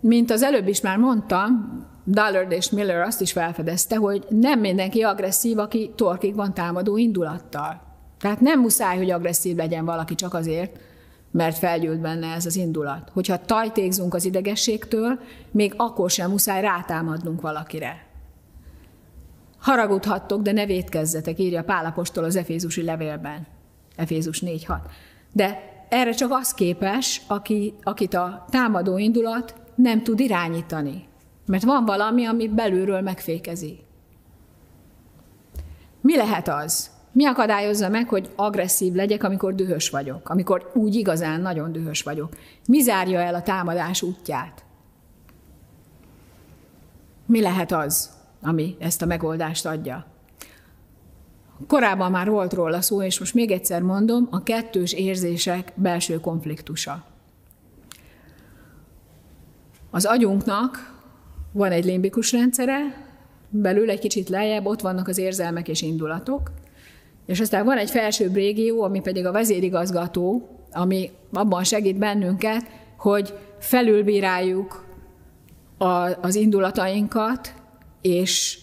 mint az előbb is már mondtam, Dullard és Miller azt is felfedezte, hogy nem mindenki agresszív, aki torkig van támadó indulattal. Tehát nem muszáj, hogy agresszív legyen valaki csak azért, mert felgyűlt benne ez az indulat. Hogyha tajtékzunk az idegességtől, még akkor sem muszáj rátámadnunk valakire. Haragudhattok, de ne védkezzetek, írja Pálapostól az Efézusi levélben. Efézus 4.6. De erre csak az képes, aki, akit a támadó indulat nem tud irányítani. Mert van valami, ami belülről megfékezi. Mi lehet az? Mi akadályozza meg, hogy agresszív legyek, amikor dühös vagyok, amikor úgy igazán nagyon dühös vagyok? Mi zárja el a támadás útját? Mi lehet az, ami ezt a megoldást adja? Korábban már volt róla szó, és most még egyszer mondom, a kettős érzések belső konfliktusa. Az agyunknak van egy limbikus rendszere, belül egy kicsit lejjebb ott vannak az érzelmek és indulatok, és aztán van egy felsőbb régió, ami pedig a vezérigazgató, ami abban segít bennünket, hogy felülbíráljuk a, az indulatainkat, és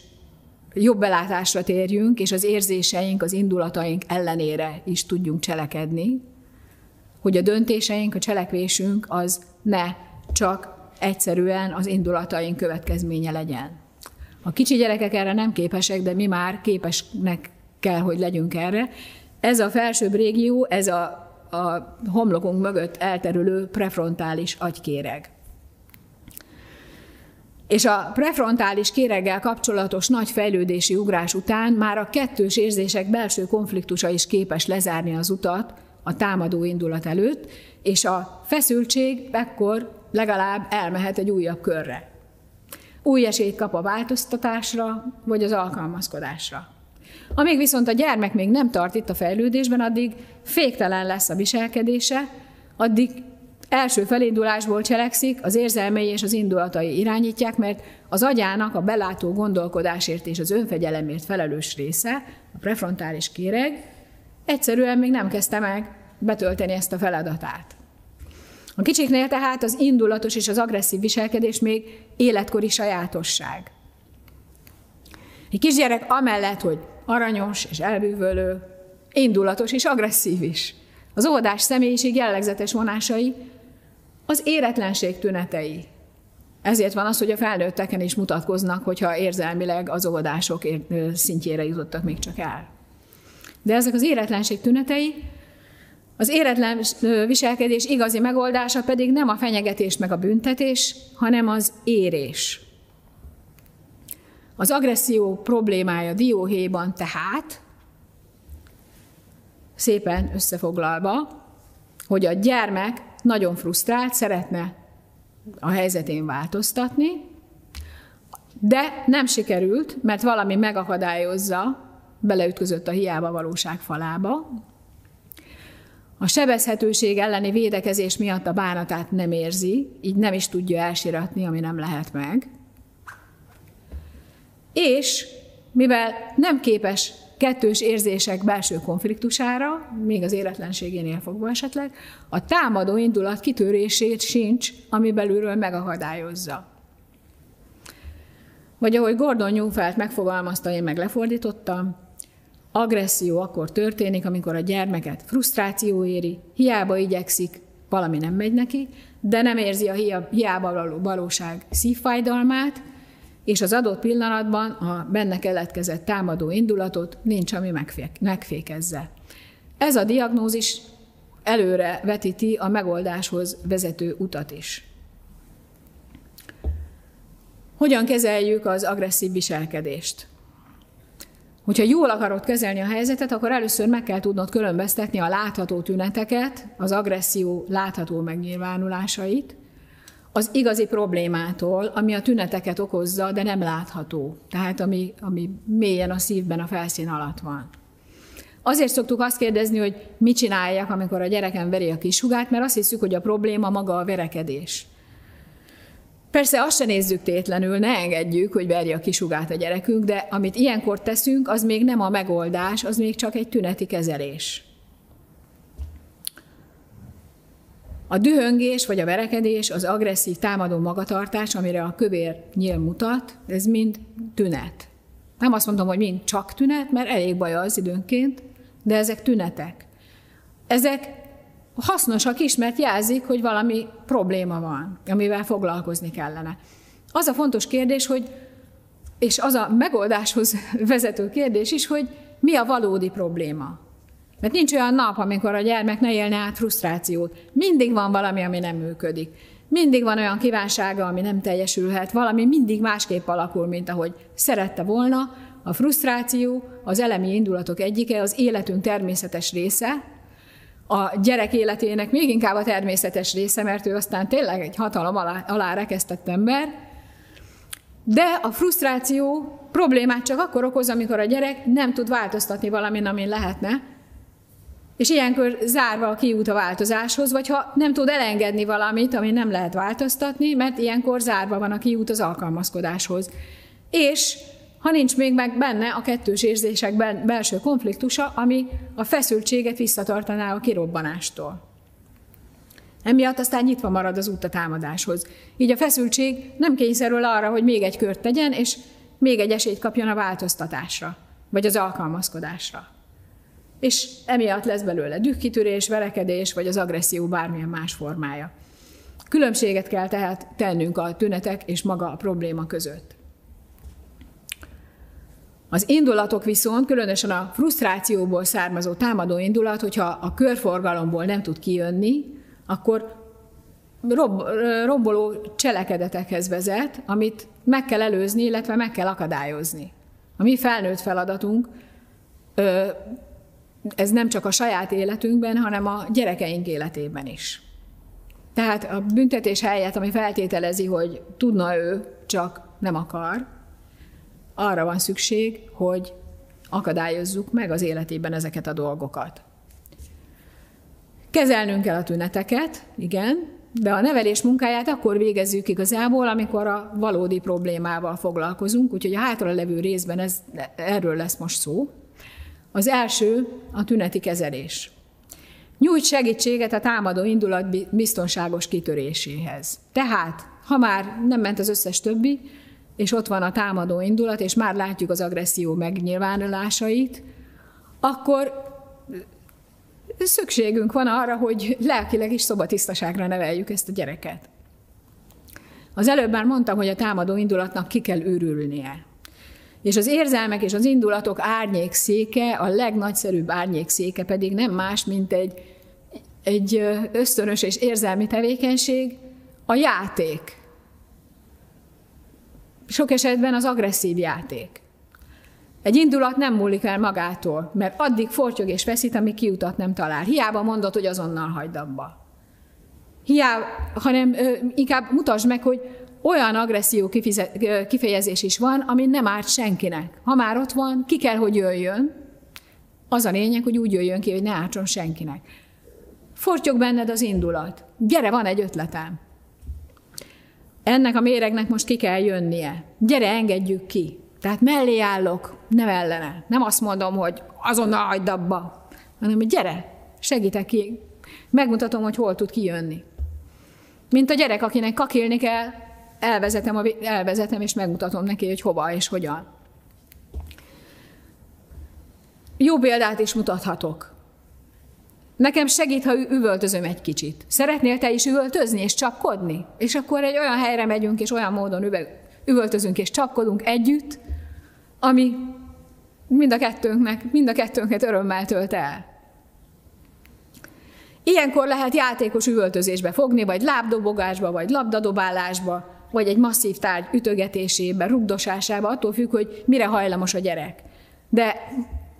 jobb belátásra térjünk, és az érzéseink, az indulataink ellenére is tudjunk cselekedni, hogy a döntéseink, a cselekvésünk az ne csak egyszerűen az indulataink következménye legyen. A kicsi gyerekek erre nem képesek, de mi már képesnek kell, hogy legyünk erre. Ez a felsőbb régió, ez a, a homlokunk mögött elterülő prefrontális agykéreg. És a prefrontális kéreggel kapcsolatos nagy fejlődési ugrás után már a kettős érzések belső konfliktusa is képes lezárni az utat a támadó indulat előtt, és a feszültség ekkor legalább elmehet egy újabb körre. Új esélyt kap a változtatásra, vagy az alkalmazkodásra. Amíg viszont a gyermek még nem tart itt a fejlődésben, addig féktelen lesz a viselkedése, addig első felindulásból cselekszik, az érzelmei és az indulatai irányítják, mert az agyának a belátó gondolkodásért és az önfegyelemért felelős része, a prefrontális kéreg, egyszerűen még nem kezdte meg betölteni ezt a feladatát. A kicsiknél tehát az indulatos és az agresszív viselkedés még életkori sajátosság. Egy kisgyerek amellett, hogy aranyos és elbűvölő, indulatos és agresszív is. Az óvodás személyiség jellegzetes vonásai az éretlenség tünetei. Ezért van az, hogy a felnőtteken is mutatkoznak, hogyha érzelmileg az óvodások szintjére jutottak még csak el. De ezek az éretlenség tünetei, az éretlen viselkedés igazi megoldása pedig nem a fenyegetés meg a büntetés, hanem az érés. Az agresszió problémája dióhéjban tehát szépen összefoglalva, hogy a gyermek nagyon frusztrált, szeretne a helyzetén változtatni, de nem sikerült, mert valami megakadályozza, beleütközött a hiába valóság falába. A sebezhetőség elleni védekezés miatt a bánatát nem érzi, így nem is tudja elsiratni, ami nem lehet meg. És mivel nem képes kettős érzések belső konfliktusára, még az életlenségénél fogva esetleg, a támadó indulat kitörését sincs, ami belülről megakadályozza. Vagy ahogy Gordon Newfelt megfogalmazta, én meg lefordítottam, agresszió akkor történik, amikor a gyermeket frusztráció éri, hiába igyekszik, valami nem megy neki, de nem érzi a hiába való valóság szívfájdalmát, és az adott pillanatban a benne keletkezett támadó indulatot nincs, ami megfékezze. Ez a diagnózis előre vetíti a megoldáshoz vezető utat is. Hogyan kezeljük az agresszív viselkedést? Hogyha jól akarod kezelni a helyzetet, akkor először meg kell tudnod különböztetni a látható tüneteket, az agresszió látható megnyilvánulásait, az igazi problémától, ami a tüneteket okozza, de nem látható. Tehát ami, ami mélyen a szívben, a felszín alatt van. Azért szoktuk azt kérdezni, hogy mit csináljak, amikor a gyerekem veri a kisugát, mert azt hiszük, hogy a probléma maga a verekedés. Persze azt se nézzük tétlenül, ne engedjük, hogy verje a kisugát a gyerekünk, de amit ilyenkor teszünk, az még nem a megoldás, az még csak egy tüneti kezelés. A dühöngés vagy a verekedés, az agresszív támadó magatartás, amire a kövér nyíl mutat, ez mind tünet. Nem azt mondom, hogy mind csak tünet, mert elég baj az időnként, de ezek tünetek. Ezek hasznosak is, mert jelzik, hogy valami probléma van, amivel foglalkozni kellene. Az a fontos kérdés, hogy, és az a megoldáshoz vezető kérdés is, hogy mi a valódi probléma. Mert nincs olyan nap, amikor a gyermek ne élne át frusztrációt. Mindig van valami, ami nem működik. Mindig van olyan kívánsága, ami nem teljesülhet, valami mindig másképp alakul, mint ahogy szerette volna. A frusztráció az elemi indulatok egyike, az életünk természetes része, a gyerek életének még inkább a természetes része, mert ő aztán tényleg egy hatalom alá, alá rekesztett ember, de a frusztráció problémát csak akkor okoz, amikor a gyerek nem tud változtatni valamin, amin lehetne, és ilyenkor zárva a kiút a változáshoz, vagy ha nem tud elengedni valamit, ami nem lehet változtatni, mert ilyenkor zárva van a kiút az alkalmazkodáshoz. És ha nincs még meg benne a kettős érzések belső konfliktusa, ami a feszültséget visszatartaná a kirobbanástól. Emiatt aztán nyitva marad az út a támadáshoz. Így a feszültség nem kényszerül arra, hogy még egy kört tegyen, és még egy esélyt kapjon a változtatásra, vagy az alkalmazkodásra és emiatt lesz belőle dühkitörés, verekedés, vagy az agresszió bármilyen más formája. Különbséget kell tehát tennünk a tünetek és maga a probléma között. Az indulatok viszont, különösen a frusztrációból származó támadó indulat, hogyha a körforgalomból nem tud kijönni, akkor rob, romboló cselekedetekhez vezet, amit meg kell előzni, illetve meg kell akadályozni. A mi felnőtt feladatunk ez nem csak a saját életünkben, hanem a gyerekeink életében is. Tehát a büntetés helyett, ami feltételezi, hogy tudna ő, csak nem akar, arra van szükség, hogy akadályozzuk meg az életében ezeket a dolgokat. Kezelnünk kell a tüneteket, igen, de a nevelés munkáját akkor végezzük igazából, amikor a valódi problémával foglalkozunk, úgyhogy a hátra levő részben ez, erről lesz most szó. Az első a tüneti kezelés. Nyújt segítséget a támadó indulat biztonságos kitöréséhez. Tehát, ha már nem ment az összes többi, és ott van a támadó indulat, és már látjuk az agresszió megnyilvánulásait, akkor szükségünk van arra, hogy lelkileg is szobatisztaságra neveljük ezt a gyereket. Az előbb már mondtam, hogy a támadó indulatnak ki kell őrülnie. És az érzelmek és az indulatok árnyékszéke, a legnagyszerűbb árnyékszéke pedig nem más, mint egy, egy ösztönös és érzelmi tevékenység, a játék. Sok esetben az agresszív játék. Egy indulat nem múlik el magától, mert addig fortyog és feszít, amíg kiutat nem talál. Hiába mondod, hogy azonnal hagyd abba. Hiába, hanem ö, inkább mutasd meg, hogy olyan agresszió kifejezés is van, ami nem árt senkinek. Ha már ott van, ki kell, hogy jöjjön. Az a lényeg, hogy úgy jöjjön ki, hogy ne ártson senkinek. Fortyog benned az indulat. Gyere, van egy ötletem. Ennek a méregnek most ki kell jönnie. Gyere, engedjük ki. Tehát mellé állok, nem ellene. Nem azt mondom, hogy azonnal hagyd abba, hanem hogy gyere, segítek ki. Megmutatom, hogy hol tud kijönni. Mint a gyerek, akinek kakilni kell, elvezetem, a, elvezetem és megmutatom neki, hogy hova és hogyan. Jó példát is mutathatok. Nekem segít, ha üvöltözöm egy kicsit. Szeretnél te is üvöltözni és csapkodni? És akkor egy olyan helyre megyünk, és olyan módon üvöltözünk és csapkodunk együtt, ami mind a kettőnknek, mind a kettőnket örömmel tölt el. Ilyenkor lehet játékos üvöltözésbe fogni, vagy lábdobogásba, vagy labdadobálásba, vagy egy masszív tárgy ütögetésébe, rugdosásába, attól függ, hogy mire hajlamos a gyerek. De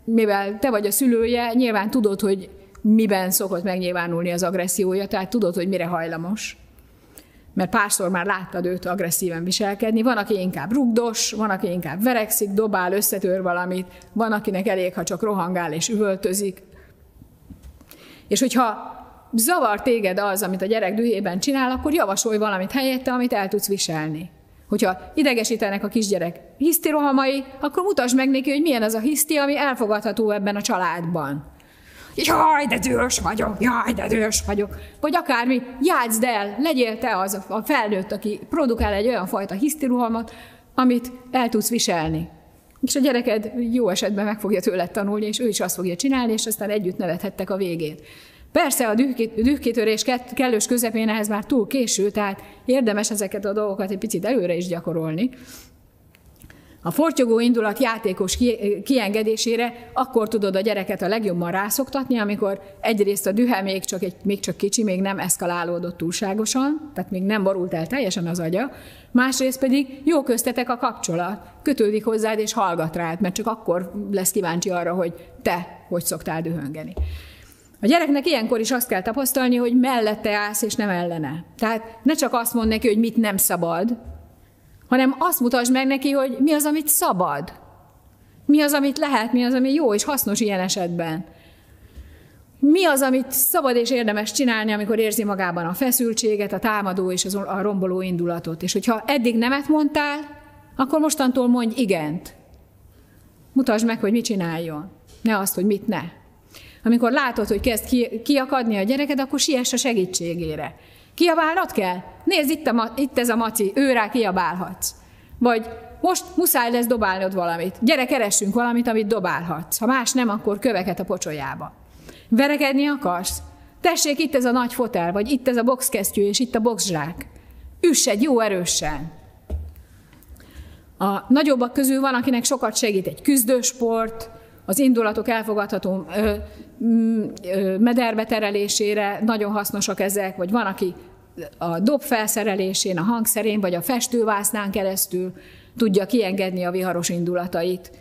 mivel te vagy a szülője, nyilván tudod, hogy miben szokott megnyilvánulni az agressziója, tehát tudod, hogy mire hajlamos. Mert párszor már láttad őt agresszíven viselkedni. Van, aki inkább rugdos, van, aki inkább verekszik, dobál, összetör valamit, van, akinek elég, ha csak rohangál és üvöltözik. És hogyha zavar téged az, amit a gyerek dühében csinál, akkor javasolj valamit helyette, amit el tudsz viselni. Hogyha idegesítenek a kisgyerek hisztirohamai, akkor mutasd meg neki, hogy milyen az a hiszti, ami elfogadható ebben a családban. Jaj, de dühös vagyok, jaj, de dühös vagyok. Vagy akármi, játszd el, legyél te az a felnőtt, aki produkál egy olyan fajta hisztiruhamot, amit el tudsz viselni. És a gyereked jó esetben meg fogja tőled tanulni, és ő is azt fogja csinálni, és aztán együtt nevethettek a végén. Persze a dühkitörés kellős közepén ehhez már túl késő, tehát érdemes ezeket a dolgokat egy picit előre is gyakorolni. A fortyogó indulat játékos kiengedésére akkor tudod a gyereket a legjobban rászoktatni, amikor egyrészt a dühe még csak, egy, még csak kicsi, még nem eszkalálódott túlságosan, tehát még nem borult el teljesen az agya, másrészt pedig jó köztetek a kapcsolat, kötődik hozzád és hallgat rád, mert csak akkor lesz kíváncsi arra, hogy te hogy szoktál dühöngeni. A gyereknek ilyenkor is azt kell tapasztalni, hogy mellette állsz, és nem ellene. Tehát ne csak azt mond neki, hogy mit nem szabad, hanem azt mutasd meg neki, hogy mi az, amit szabad. Mi az, amit lehet, mi az, ami jó és hasznos ilyen esetben. Mi az, amit szabad és érdemes csinálni, amikor érzi magában a feszültséget, a támadó és a romboló indulatot. És hogyha eddig nemet mondtál, akkor mostantól mondj igent. Mutasd meg, hogy mit csináljon. Ne azt, hogy mit ne. Amikor látod, hogy kezd kiakadni a gyereked, akkor siess a segítségére. Kiabálnod kell? Nézd, itt, a, itt ez a maci, ő rá kiabálhatsz. Vagy most muszáj lesz dobálnod valamit. Gyere, keressünk valamit, amit dobálhatsz. Ha más nem, akkor köveket a pocsolyába. Verekedni akarsz? Tessék, itt ez a nagy fotel, vagy itt ez a boxkesztyű, és itt a boxzsák. Üss egy jó erősen. A nagyobbak közül van, akinek sokat segít egy küzdősport, az indulatok elfogadható ö, mederbe terelésére nagyon hasznosak ezek, vagy van, aki a dob felszerelésén, a hangszerén, vagy a festővásznán keresztül tudja kiengedni a viharos indulatait.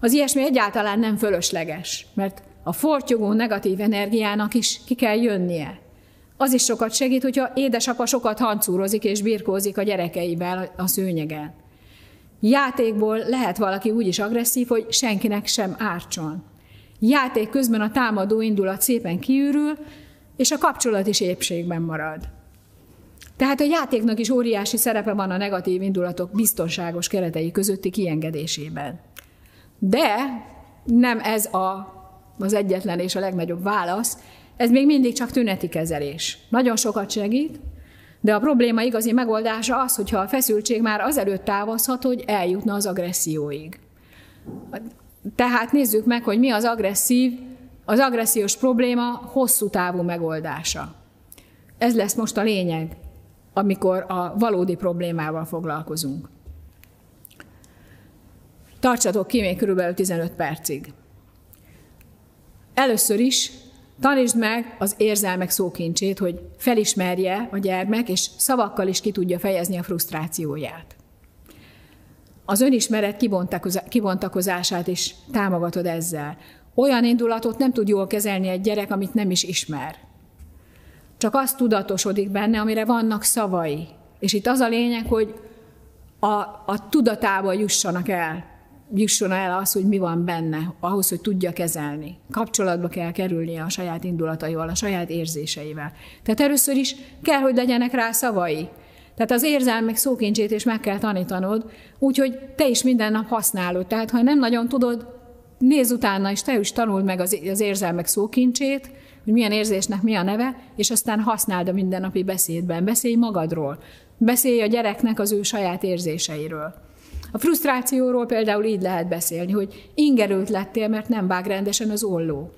Az ilyesmi egyáltalán nem fölösleges, mert a fortyogó negatív energiának is ki kell jönnie. Az is sokat segít, hogyha édesapa sokat hancúrozik és birkózik a gyerekeivel a szőnyegen. Játékból lehet valaki úgy is agresszív, hogy senkinek sem ártson. Játék közben a támadó indulat szépen kiürül, és a kapcsolat is épségben marad. Tehát a játéknak is óriási szerepe van a negatív indulatok biztonságos keretei közötti kiengedésében. De nem ez a, az egyetlen és a legnagyobb válasz, ez még mindig csak tüneti kezelés. Nagyon sokat segít, de a probléma igazi megoldása az, hogyha a feszültség már azelőtt távozhat, hogy eljutna az agresszióig. Tehát nézzük meg, hogy mi az agresszív, az agressziós probléma hosszú távú megoldása. Ez lesz most a lényeg, amikor a valódi problémával foglalkozunk. Tartsatok ki még körülbelül 15 percig. Először is Tanítsd meg az érzelmek szókincsét, hogy felismerje a gyermek, és szavakkal is ki tudja fejezni a frusztrációját. Az önismeret kibontakozását is támogatod ezzel. Olyan indulatot nem tud jól kezelni egy gyerek, amit nem is ismer. Csak azt tudatosodik benne, amire vannak szavai. És itt az a lényeg, hogy a, a tudatába jussanak el, jusson el az, hogy mi van benne, ahhoz, hogy tudja kezelni. Kapcsolatba kell kerülnie a saját indulataival, a saját érzéseivel. Tehát először is kell, hogy legyenek rá szavai. Tehát az érzelmek szókincsét is meg kell tanítanod, úgyhogy te is minden nap használod. Tehát ha nem nagyon tudod, nézz utána, és te is tanuld meg az, érzelmek szókincsét, hogy milyen érzésnek mi a neve, és aztán használd a mindennapi beszédben. Beszélj magadról. Beszélj a gyereknek az ő saját érzéseiről. A frusztrációról például így lehet beszélni, hogy ingerült lettél, mert nem vág rendesen az olló.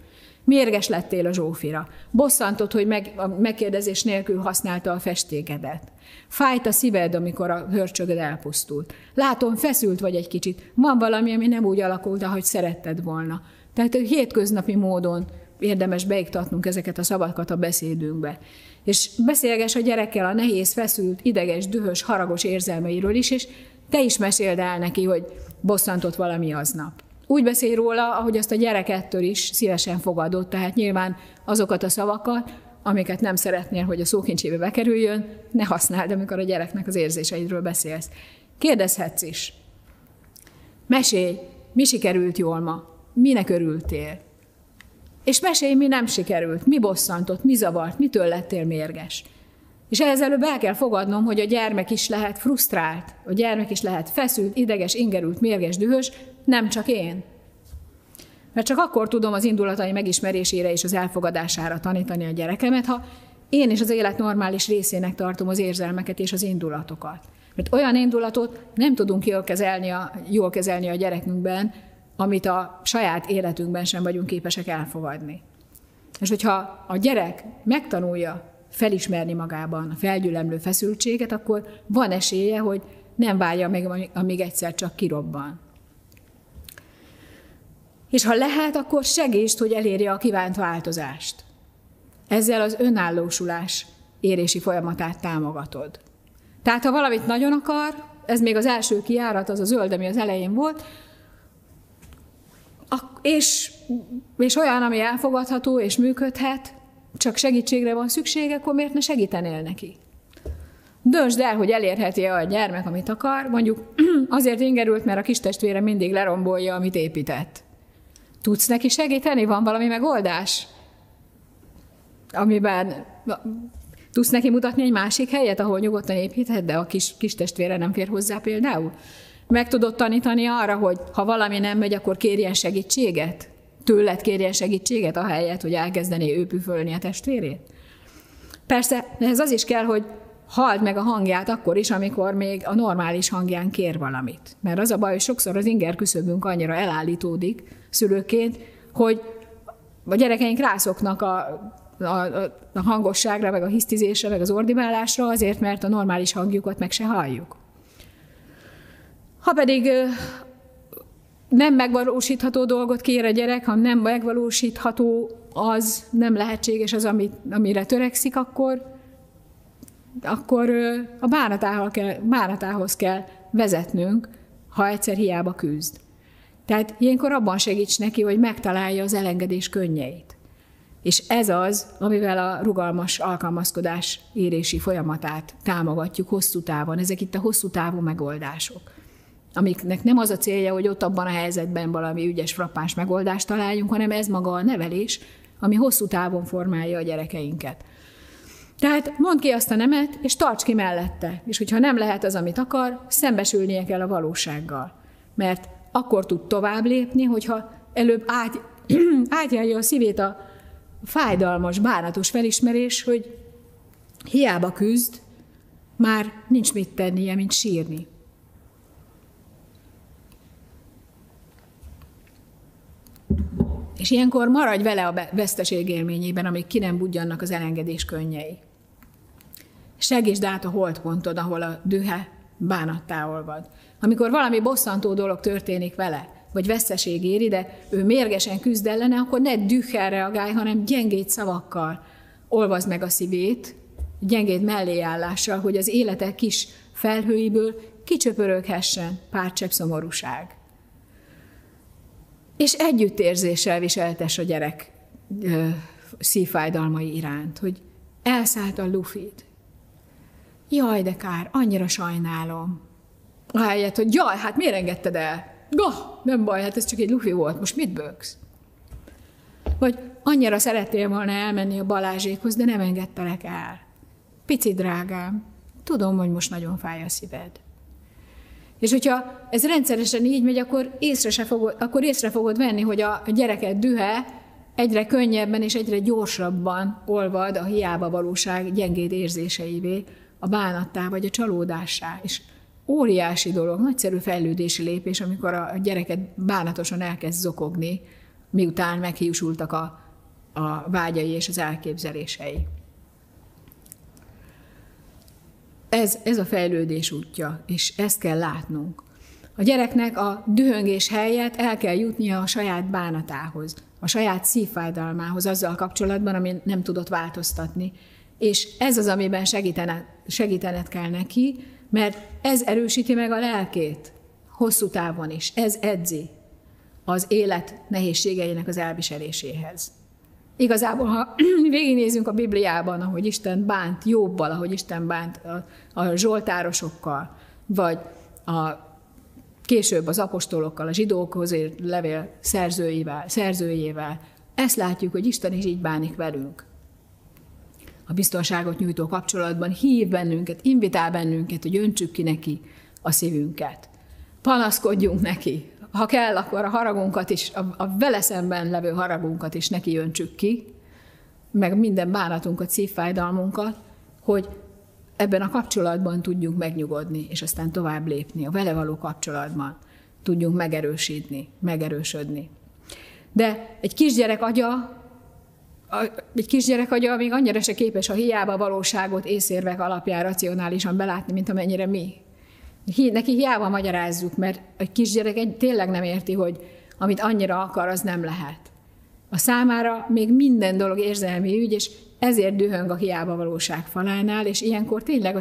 Mérges lettél a Zsófira. Bosszantott, hogy meg, a megkérdezés nélkül használta a festékedet. Fájt a szíved, amikor a hörcsögöd elpusztult. Látom, feszült vagy egy kicsit. Van valami, ami nem úgy alakult, ahogy szeretted volna. Tehát hétköznapi módon érdemes beiktatnunk ezeket a szavakat a beszédünkbe. És beszélges a gyerekkel a nehéz, feszült, ideges, dühös, haragos érzelmeiről is, és te is meséld el neki, hogy bosszantott valami aznap. Úgy beszélj róla, ahogy azt a gyerek ettől is szívesen fogadott, tehát nyilván azokat a szavakat, amiket nem szeretnél, hogy a szókincsébe bekerüljön, ne használd, amikor a gyereknek az érzéseidről beszélsz. Kérdezhetsz is. Mesélj, mi sikerült jól ma? Minek örültél? És mesélj, mi nem sikerült, mi bosszantott, mi zavart, mitől lettél mérges. És ehhez előbb el kell fogadnom, hogy a gyermek is lehet frusztrált, a gyermek is lehet feszült, ideges, ingerült, mérges, dühös, nem csak én. Mert csak akkor tudom az indulatai megismerésére és az elfogadására tanítani a gyerekemet, ha én is az élet normális részének tartom az érzelmeket és az indulatokat. Mert olyan indulatot nem tudunk jól kezelni a, jól kezelni a gyerekünkben, amit a saját életünkben sem vagyunk képesek elfogadni. És hogyha a gyerek megtanulja felismerni magában a felgyülemlő feszültséget, akkor van esélye, hogy nem várja meg, amíg egyszer csak kirobban. És ha lehet, akkor segítsd, hogy elérje a kívánt változást. Ezzel az önállósulás érési folyamatát támogatod. Tehát ha valamit nagyon akar, ez még az első kiárat, az a zöld, ami az elején volt, és, és olyan, ami elfogadható és működhet, csak segítségre van szüksége, akkor miért ne segítenél neki? Döntsd el, hogy elérheti a gyermek, amit akar, mondjuk azért ingerült, mert a kis testvére mindig lerombolja, amit épített. Tudsz neki segíteni? Van valami megoldás? Amiben tudsz neki mutatni egy másik helyet, ahol nyugodtan építhet, de a kis, kis testvére nem fér hozzá például? Meg tudod tanítani arra, hogy ha valami nem megy, akkor kérjen segítséget? Tőled kérjen segítséget, a helyet, hogy elkezdené ő püfölni a testvérét? Persze, ez az is kell, hogy halld meg a hangját akkor is, amikor még a normális hangján kér valamit. Mert az a baj, hogy sokszor az inger küszöbünk annyira elállítódik szülőként, hogy a gyerekeink rászoknak a, a, a hangosságra, meg a hisztizésre, meg az ordibálásra, azért, mert a normális hangjukat meg se halljuk. Ha pedig nem megvalósítható dolgot kér a gyerek, ha nem megvalósítható az, nem lehetséges az, amit, amire törekszik, akkor, akkor a bánatához kell, bánatához kell vezetnünk, ha egyszer hiába küzd. Tehát ilyenkor abban segíts neki, hogy megtalálja az elengedés könnyeit. És ez az, amivel a rugalmas alkalmazkodás érési folyamatát támogatjuk hosszú távon. Ezek itt a hosszú távú megoldások amiknek nem az a célja, hogy ott abban a helyzetben valami ügyes, frappáns megoldást találjunk, hanem ez maga a nevelés, ami hosszú távon formálja a gyerekeinket. Tehát mondd ki azt a nemet, és tarts ki mellette. És hogyha nem lehet az, amit akar, szembesülnie kell a valósággal. Mert akkor tud tovább lépni, hogyha előbb át, átjárja a szívét a fájdalmas, bánatos felismerés, hogy hiába küzd, már nincs mit tennie, mint sírni. És ilyenkor maradj vele a veszteség élményében, amíg ki nem budjannak az elengedés könnyei. Segítsd át a holdpontod, ahol a dühe bánattá olvad. Amikor valami bosszantó dolog történik vele, vagy veszteség éri, de ő mérgesen küzd ellene, akkor ne dühkel reagálj, hanem gyengét szavakkal olvazd meg a szívét, gyengét melléállással, hogy az életek kis felhőiből kicsöpöröghessen pár csepp szomorúság. És együttérzéssel viseltes a gyerek ö, szívfájdalmai iránt, hogy elszállt a lufid. Jaj, de kár, annyira sajnálom. Ahelyett, hogy jaj, hát miért engedted el? Gah, nem baj, hát ez csak egy lufi volt, most mit bőgsz? Vagy annyira szerettél volna elmenni a Balázsékhoz, de nem engedtelek el. Pici drágám, tudom, hogy most nagyon fáj a szíved. És hogyha ez rendszeresen így megy, akkor észre, se fogod, akkor észre fogod venni, hogy a gyereket dühe egyre könnyebben és egyre gyorsabban olvad a hiába valóság gyengéd érzéseivé, a bánattá vagy a csalódássá. És óriási dolog, nagyszerű fejlődési lépés, amikor a gyereket bánatosan elkezd zokogni, miután meghiúsultak a, a vágyai és az elképzelései. Ez, ez a fejlődés útja, és ezt kell látnunk. A gyereknek a dühöngés helyett el kell jutnia a saját bánatához, a saját szívfájdalmához azzal kapcsolatban, ami nem tudott változtatni. És ez az, amiben segítened, segítened kell neki, mert ez erősíti meg a lelkét hosszú távon is. Ez edzi az élet nehézségeinek az elviseléséhez. Igazából, ha végignézünk a Bibliában, ahogy Isten bánt Jobbal, ahogy Isten bánt a, a zsoltárosokkal, vagy a később az apostolokkal, a zsidókhoz ért levél szerzőivel, szerzőjével, ezt látjuk, hogy Isten is így bánik velünk. A biztonságot nyújtó kapcsolatban hív bennünket, invitál bennünket, hogy öntsük ki neki a szívünket. Panaszkodjunk neki, ha kell, akkor a haragunkat is, a, a vele szemben levő haragunkat is neki öntsük ki, meg minden bánatunkat, szívfájdalmunkat, hogy ebben a kapcsolatban tudjunk megnyugodni, és aztán tovább lépni, a vele való kapcsolatban tudjunk megerősíteni, megerősödni. De egy kisgyerek agya, egy kisgyerek agya még annyira se képes a hiába valóságot észérvek alapján racionálisan belátni, mint amennyire mi. Neki hiába magyarázzuk, mert egy kisgyerek egy, tényleg nem érti, hogy amit annyira akar, az nem lehet. A számára még minden dolog érzelmi ügy, és ezért dühöng a hiába valóság falánál, és ilyenkor tényleg a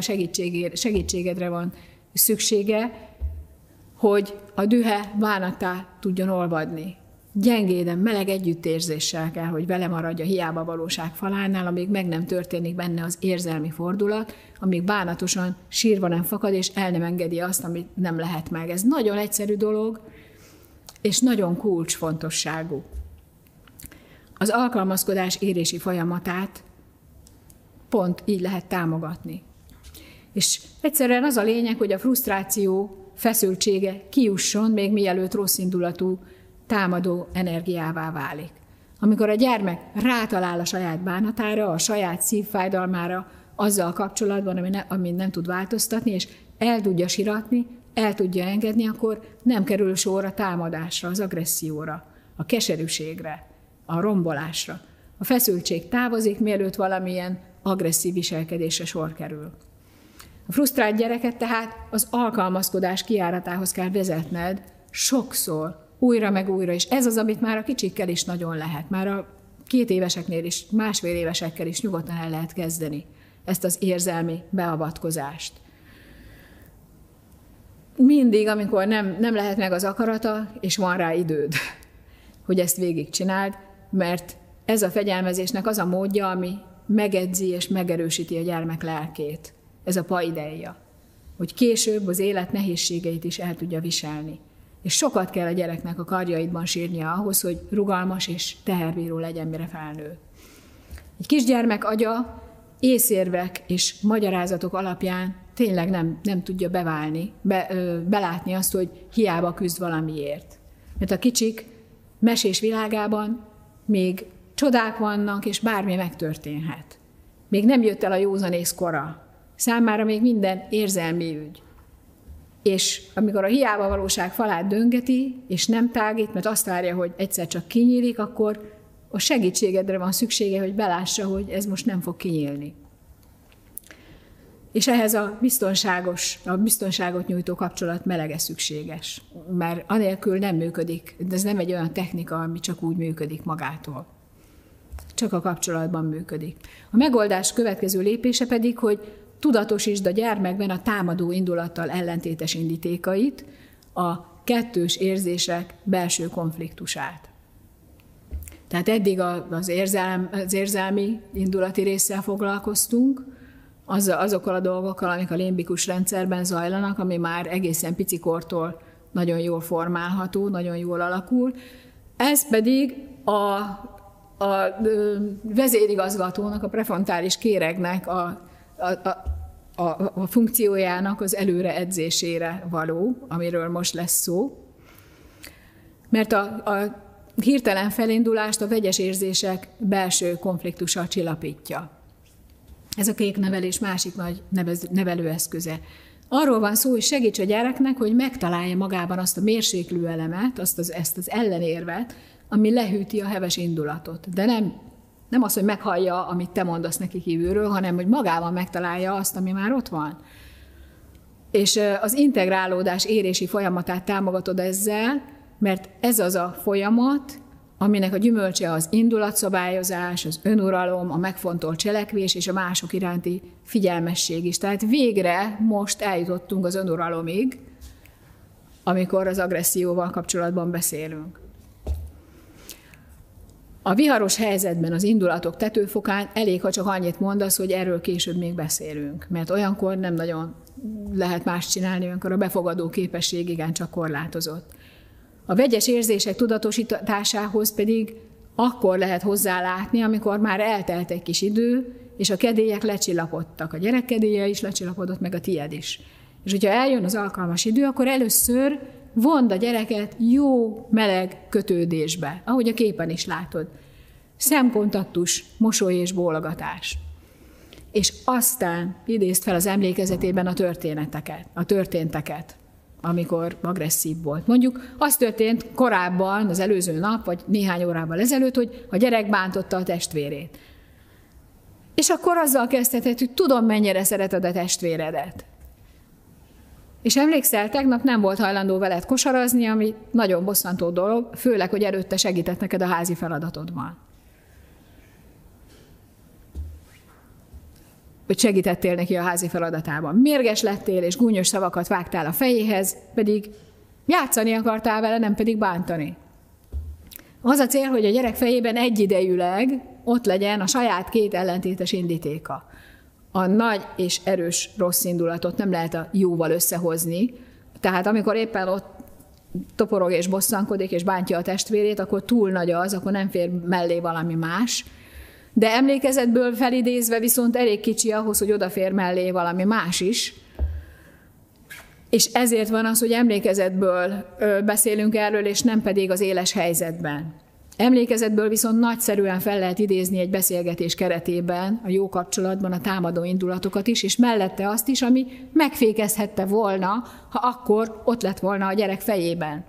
segítségedre van szüksége, hogy a dühe bánattá tudjon olvadni gyengéden, meleg együttérzéssel kell, hogy vele maradja hiába valóság falánál, amíg meg nem történik benne az érzelmi fordulat, amíg bánatosan sírva nem fakad, és el nem engedi azt, amit nem lehet meg. Ez nagyon egyszerű dolog, és nagyon kulcsfontosságú. Az alkalmazkodás érési folyamatát pont így lehet támogatni. És egyszerűen az a lényeg, hogy a frusztráció feszültsége kiusson, még mielőtt rossz indulatú támadó energiává válik. Amikor a gyermek rátalál a saját bánatára, a saját szívfájdalmára, azzal kapcsolatban, ami, ne, ami nem tud változtatni, és el tudja siratni, el tudja engedni, akkor nem kerül sor a támadásra, az agresszióra, a keserűségre, a rombolásra. A feszültség távozik, mielőtt valamilyen agresszív viselkedésre sor kerül. A frusztrált gyereket tehát az alkalmazkodás kiáratához kell vezetned sokszor, újra meg újra, és ez az, amit már a kicsikkel is nagyon lehet. Már a két éveseknél is, másfél évesekkel is nyugodtan el lehet kezdeni ezt az érzelmi beavatkozást. Mindig, amikor nem, nem lehet meg az akarata, és van rá időd, hogy ezt végigcsináld, mert ez a fegyelmezésnek az a módja, ami megedzi és megerősíti a gyermek lelkét. Ez a paideia. Hogy később az élet nehézségeit is el tudja viselni. És sokat kell a gyereknek a karjaidban sírnia ahhoz, hogy rugalmas és teherbíró legyen, mire felnő. Egy kisgyermek agya észérvek és magyarázatok alapján tényleg nem, nem tudja beválni, be, ö, belátni azt, hogy hiába küzd valamiért. Mert a kicsik mesés világában még csodák vannak, és bármi megtörténhet. Még nem jött el a józanész kora. Számára még minden érzelmi ügy. És amikor a hiába valóság falát döngeti, és nem tágít, mert azt várja, hogy egyszer csak kinyílik, akkor a segítségedre van szüksége, hogy belássa, hogy ez most nem fog kinyílni. És ehhez a biztonságos, a biztonságot nyújtó kapcsolat melege szükséges, mert anélkül nem működik, de ez nem egy olyan technika, ami csak úgy működik magától. Csak a kapcsolatban működik. A megoldás következő lépése pedig, hogy tudatosítsd a gyermekben a támadó indulattal ellentétes indítékait, a kettős érzések belső konfliktusát. Tehát eddig az, érzelm, az érzelmi indulati résszel foglalkoztunk, az, azokkal a dolgokkal, amik a limbikus rendszerben zajlanak, ami már egészen picikortól nagyon jól formálható, nagyon jól alakul. Ez pedig a, a vezérigazgatónak, a prefrontális kéregnek a, a, a, a, a funkciójának az előre edzésére való, amiről most lesz szó. Mert a, a hirtelen felindulást a vegyes érzések belső konfliktusa csillapítja. Ez a kék nevelés másik nagy nevelőeszköze. Arról van szó, hogy segíts a gyereknek, hogy megtalálja magában azt a mérséklő elemet, azt az, ezt az ellenérvet, ami lehűti a heves indulatot. De nem, nem az, hogy meghallja, amit te mondasz neki kívülről, hanem hogy magában megtalálja azt, ami már ott van. És az integrálódás érési folyamatát támogatod ezzel, mert ez az a folyamat, aminek a gyümölcse az indulatszabályozás, az önuralom, a megfontolt cselekvés és a mások iránti figyelmesség is. Tehát végre most eljutottunk az önuralomig, amikor az agresszióval kapcsolatban beszélünk. A viharos helyzetben az indulatok tetőfokán elég, ha csak annyit mondasz, hogy erről később még beszélünk, mert olyankor nem nagyon lehet más csinálni, olyankor a befogadó képesség igencsak korlátozott. A vegyes érzések tudatosításához pedig akkor lehet hozzálátni, amikor már eltelt egy kis idő, és a kedélyek lecsillapodtak. A gyerek kedélye is lecsillapodott, meg a tied is. És hogyha eljön az alkalmas idő, akkor először vond a gyereket jó, meleg kötődésbe, ahogy a képen is látod. Szemkontaktus, mosoly és bólogatás. És aztán idézt fel az emlékezetében a történeteket, a történteket amikor agresszív volt. Mondjuk az történt korábban, az előző nap, vagy néhány órával ezelőtt, hogy a gyerek bántotta a testvérét. És akkor azzal kezdhetett, hogy tudom, mennyire szereted a testvéredet. És emlékszel, tegnap nem volt hajlandó veled kosarazni, ami nagyon bosszantó dolog, főleg, hogy előtte segített neked a házi feladatodban. hogy segítettél neki a házi feladatában. Mérges lettél, és gúnyos szavakat vágtál a fejéhez, pedig játszani akartál vele, nem pedig bántani. Az a cél, hogy a gyerek fejében egyidejűleg ott legyen a saját két ellentétes indítéka. A nagy és erős rossz indulatot nem lehet a jóval összehozni, tehát amikor éppen ott toporog és bosszankodik és bántja a testvérét, akkor túl nagy az, akkor nem fér mellé valami más, de emlékezetből felidézve viszont elég kicsi ahhoz, hogy odafér mellé valami más is. És ezért van az, hogy emlékezetből beszélünk erről, és nem pedig az éles helyzetben. Emlékezetből viszont nagyszerűen fel lehet idézni egy beszélgetés keretében, a jó kapcsolatban a támadó indulatokat is, és mellette azt is, ami megfékezhette volna, ha akkor ott lett volna a gyerek fejében.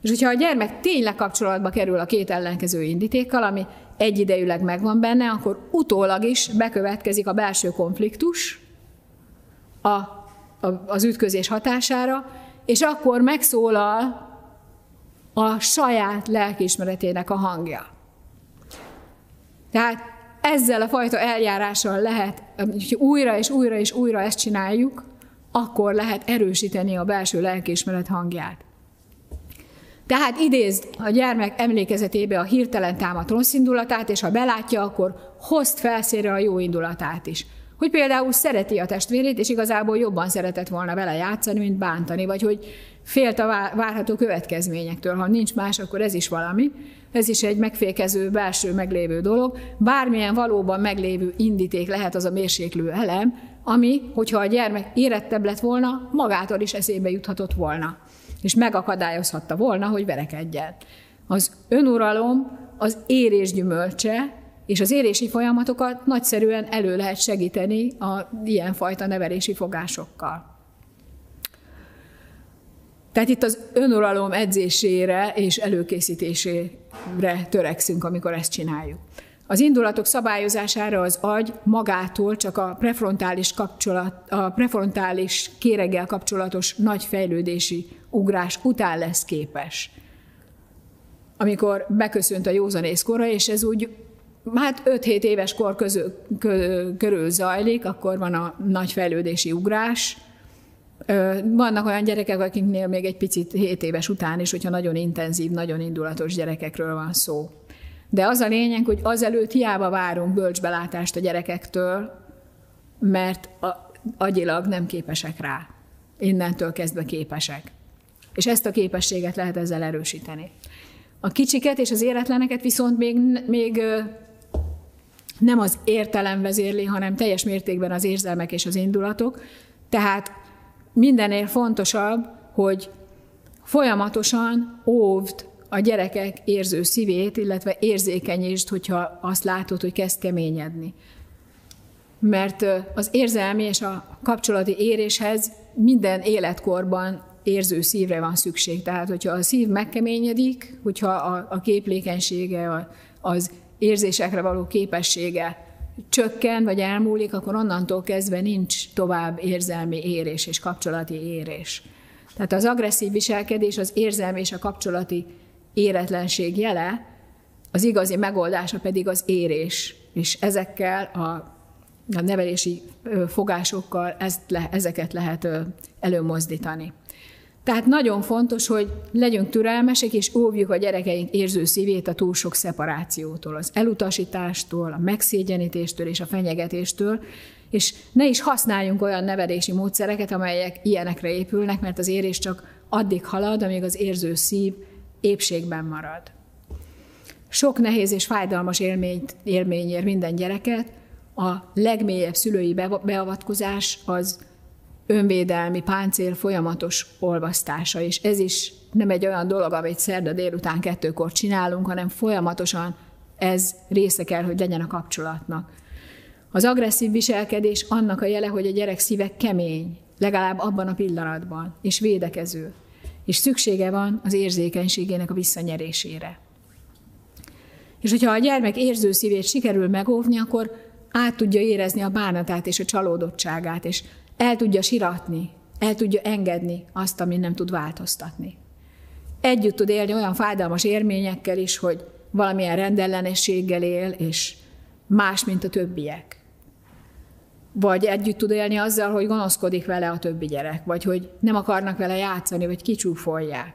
És hogyha a gyermek tényleg kapcsolatba kerül a két ellenkező indítékkal, ami egyidejűleg megvan benne, akkor utólag is bekövetkezik a belső konfliktus a, a, az ütközés hatására, és akkor megszólal a saját lelkiismeretének a hangja. Tehát ezzel a fajta eljárással lehet, hogy újra és újra és újra ezt csináljuk, akkor lehet erősíteni a belső lelkiismeret hangját. Tehát idézd a gyermek emlékezetébe a hirtelen támadt rossz indulatát, és ha belátja, akkor hozd felszére a jó indulatát is. Hogy például szereti a testvérét, és igazából jobban szeretett volna vele játszani, mint bántani, vagy hogy félt a várható következményektől. Ha nincs más, akkor ez is valami. Ez is egy megfékező, belső meglévő dolog. Bármilyen valóban meglévő indíték lehet az a mérséklő elem, ami, hogyha a gyermek érettebb lett volna, magától is eszébe juthatott volna és megakadályozhatta volna, hogy verekedjen. Az önuralom az érés gyümölcse, és az érési folyamatokat nagyszerűen elő lehet segíteni a ilyenfajta nevelési fogásokkal. Tehát itt az önuralom edzésére és előkészítésére törekszünk, amikor ezt csináljuk. Az indulatok szabályozására az agy magától csak a prefrontális, kapcsolat, a prefrontális kéreggel kapcsolatos nagy fejlődési ugrás után lesz képes. Amikor beköszönt a józanészkora, és ez úgy hát 5-7 éves kor közül, körül zajlik, akkor van a nagy fejlődési ugrás. Vannak olyan gyerekek, akiknél még egy picit 7 éves után is, hogyha nagyon intenzív, nagyon indulatos gyerekekről van szó. De az a lényeg, hogy azelőtt hiába várunk bölcsbelátást a gyerekektől, mert agyilag nem képesek rá. Innentől kezdve képesek. És ezt a képességet lehet ezzel erősíteni. A kicsiket és az éretleneket viszont még, még nem az értelem vezérli, hanem teljes mértékben az érzelmek és az indulatok. Tehát mindennél fontosabb, hogy folyamatosan óvd a gyerekek érző szívét, illetve érzékenyítsd, hogyha azt látod, hogy kezd keményedni. Mert az érzelmi és a kapcsolati éréshez minden életkorban érző szívre van szükség. Tehát, hogyha a szív megkeményedik, hogyha a, a képlékenysége, az érzésekre való képessége csökken vagy elmúlik, akkor onnantól kezdve nincs tovább érzelmi érés és kapcsolati érés. Tehát az agresszív viselkedés az érzelmi és a kapcsolati éretlenség jele, az igazi megoldása pedig az érés. És ezekkel a, a nevelési fogásokkal ezt le, ezeket lehet előmozdítani. Tehát nagyon fontos, hogy legyünk türelmesek, és óvjuk a gyerekeink érző szívét a túl sok szeparációtól, az elutasítástól, a megszégyenítéstől és a fenyegetéstől, és ne is használjunk olyan nevelési módszereket, amelyek ilyenekre épülnek, mert az érés csak addig halad, amíg az érző szív épségben marad. Sok nehéz és fájdalmas élményt, élmény ér minden gyereket, a legmélyebb szülői beavatkozás az önvédelmi páncél folyamatos olvasztása, és ez is nem egy olyan dolog, amit szerda délután kettőkor csinálunk, hanem folyamatosan ez része kell, hogy legyen a kapcsolatnak. Az agresszív viselkedés annak a jele, hogy a gyerek szíve kemény, legalább abban a pillanatban, és védekező, és szüksége van az érzékenységének a visszanyerésére. És hogyha a gyermek érző szívét sikerül megóvni, akkor át tudja érezni a bánatát és a csalódottságát, és el tudja siratni, el tudja engedni azt, ami nem tud változtatni. Együtt tud élni olyan fájdalmas érményekkel is, hogy valamilyen rendellenességgel él, és más, mint a többiek. Vagy együtt tud élni azzal, hogy gonoszkodik vele a többi gyerek, vagy hogy nem akarnak vele játszani, vagy kicsúfolják.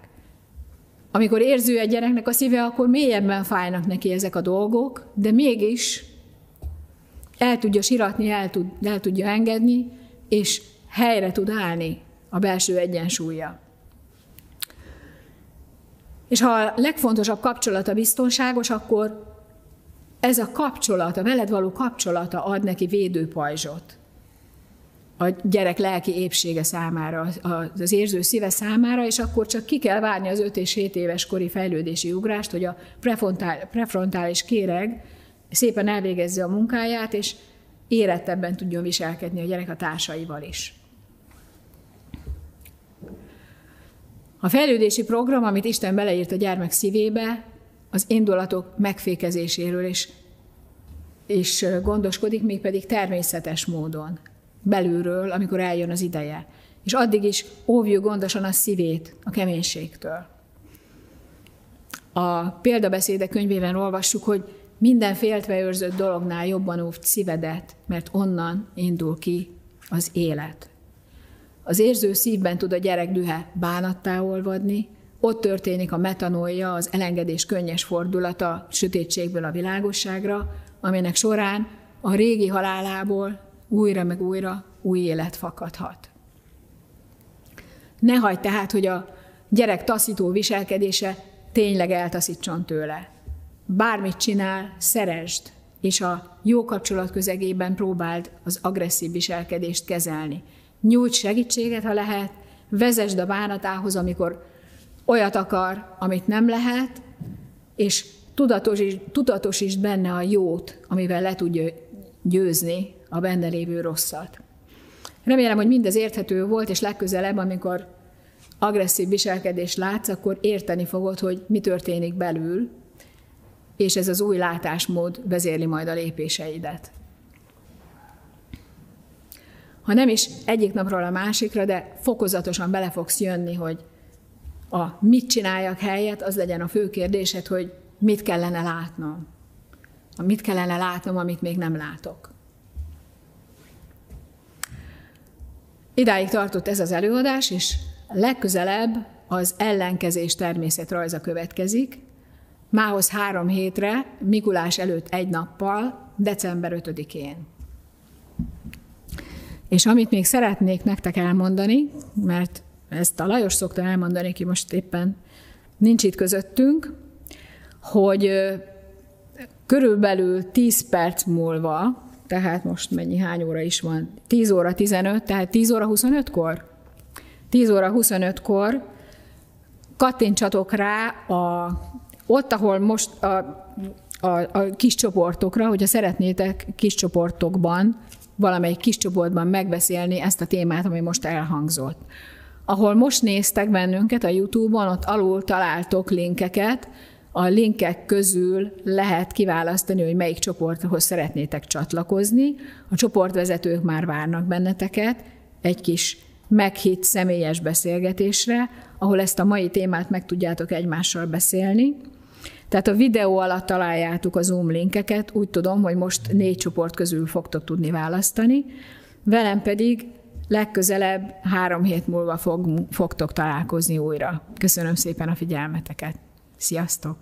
Amikor érző egy gyereknek a szíve, akkor mélyebben fájnak neki ezek a dolgok, de mégis el tudja siratni, el, tud, el tudja engedni, és helyre tud állni a belső egyensúlya. És ha a legfontosabb kapcsolata biztonságos, akkor ez a kapcsolat, a veled való kapcsolata ad neki védőpajzsot a gyerek lelki épsége számára, az érző szíve számára, és akkor csak ki kell várni az 5 és 7 éves kori fejlődési ugrást, hogy a prefrontális kéreg szépen elvégezze a munkáját, és érettebben tudjon viselkedni a gyerek a társaival is. A fejlődési program, amit Isten beleírt a gyermek szívébe, az indulatok megfékezéséről is, és gondoskodik, mégpedig természetes módon, belülről, amikor eljön az ideje. És addig is óvjuk gondosan a szívét a keménységtől. A példabeszédek könyvében olvassuk, hogy minden féltve őrzött dolognál jobban óvd szívedet, mert onnan indul ki az élet. Az érző szívben tud a gyerek dühe bánattá olvadni, ott történik a metanolja, az elengedés könnyes fordulata sötétségből a világosságra, aminek során a régi halálából újra meg újra új élet fakadhat. Ne hagyd tehát, hogy a gyerek taszító viselkedése tényleg eltaszítson tőle bármit csinál, szeresd, és a jó kapcsolat közegében próbáld az agresszív viselkedést kezelni. Nyújts segítséget, ha lehet, vezesd a bánatához, amikor olyat akar, amit nem lehet, és tudatosítsd, tudatosítsd benne a jót, amivel le tudja győzni a benne lévő rosszat. Remélem, hogy mindez érthető volt, és legközelebb, amikor agresszív viselkedést látsz, akkor érteni fogod, hogy mi történik belül, és ez az új látásmód vezérli majd a lépéseidet. Ha nem is egyik napról a másikra, de fokozatosan bele fogsz jönni, hogy a mit csináljak helyet, az legyen a fő kérdésed, hogy mit kellene látnom. Mit kellene látnom, amit még nem látok. Idáig tartott ez az előadás, és legközelebb az ellenkezés természetrajza következik, mához három hétre, Mikulás előtt egy nappal, december 5-én. És amit még szeretnék nektek elmondani, mert ezt a Lajos szokta elmondani, ki most éppen nincs itt közöttünk, hogy körülbelül 10 perc múlva, tehát most mennyi, hány óra is van? 10 óra 15, tehát 10 óra 25-kor? 10 óra 25-kor kattintsatok rá a, ott, ahol most a, a, a kis csoportokra, hogyha szeretnétek kis csoportokban, valamelyik kis csoportban megbeszélni ezt a témát, ami most elhangzott. Ahol most néztek bennünket a YouTube-on, ott alul találtok linkeket, a linkek közül lehet kiválasztani, hogy melyik csoporthoz szeretnétek csatlakozni. A csoportvezetők már várnak benneteket egy kis meghitt személyes beszélgetésre, ahol ezt a mai témát meg tudjátok egymással beszélni. Tehát a videó alatt találjátok a Zoom linkeket, úgy tudom, hogy most négy csoport közül fogtok tudni választani, velem pedig legközelebb három hét múlva fog, fogtok találkozni újra. Köszönöm szépen a figyelmeteket! Sziasztok!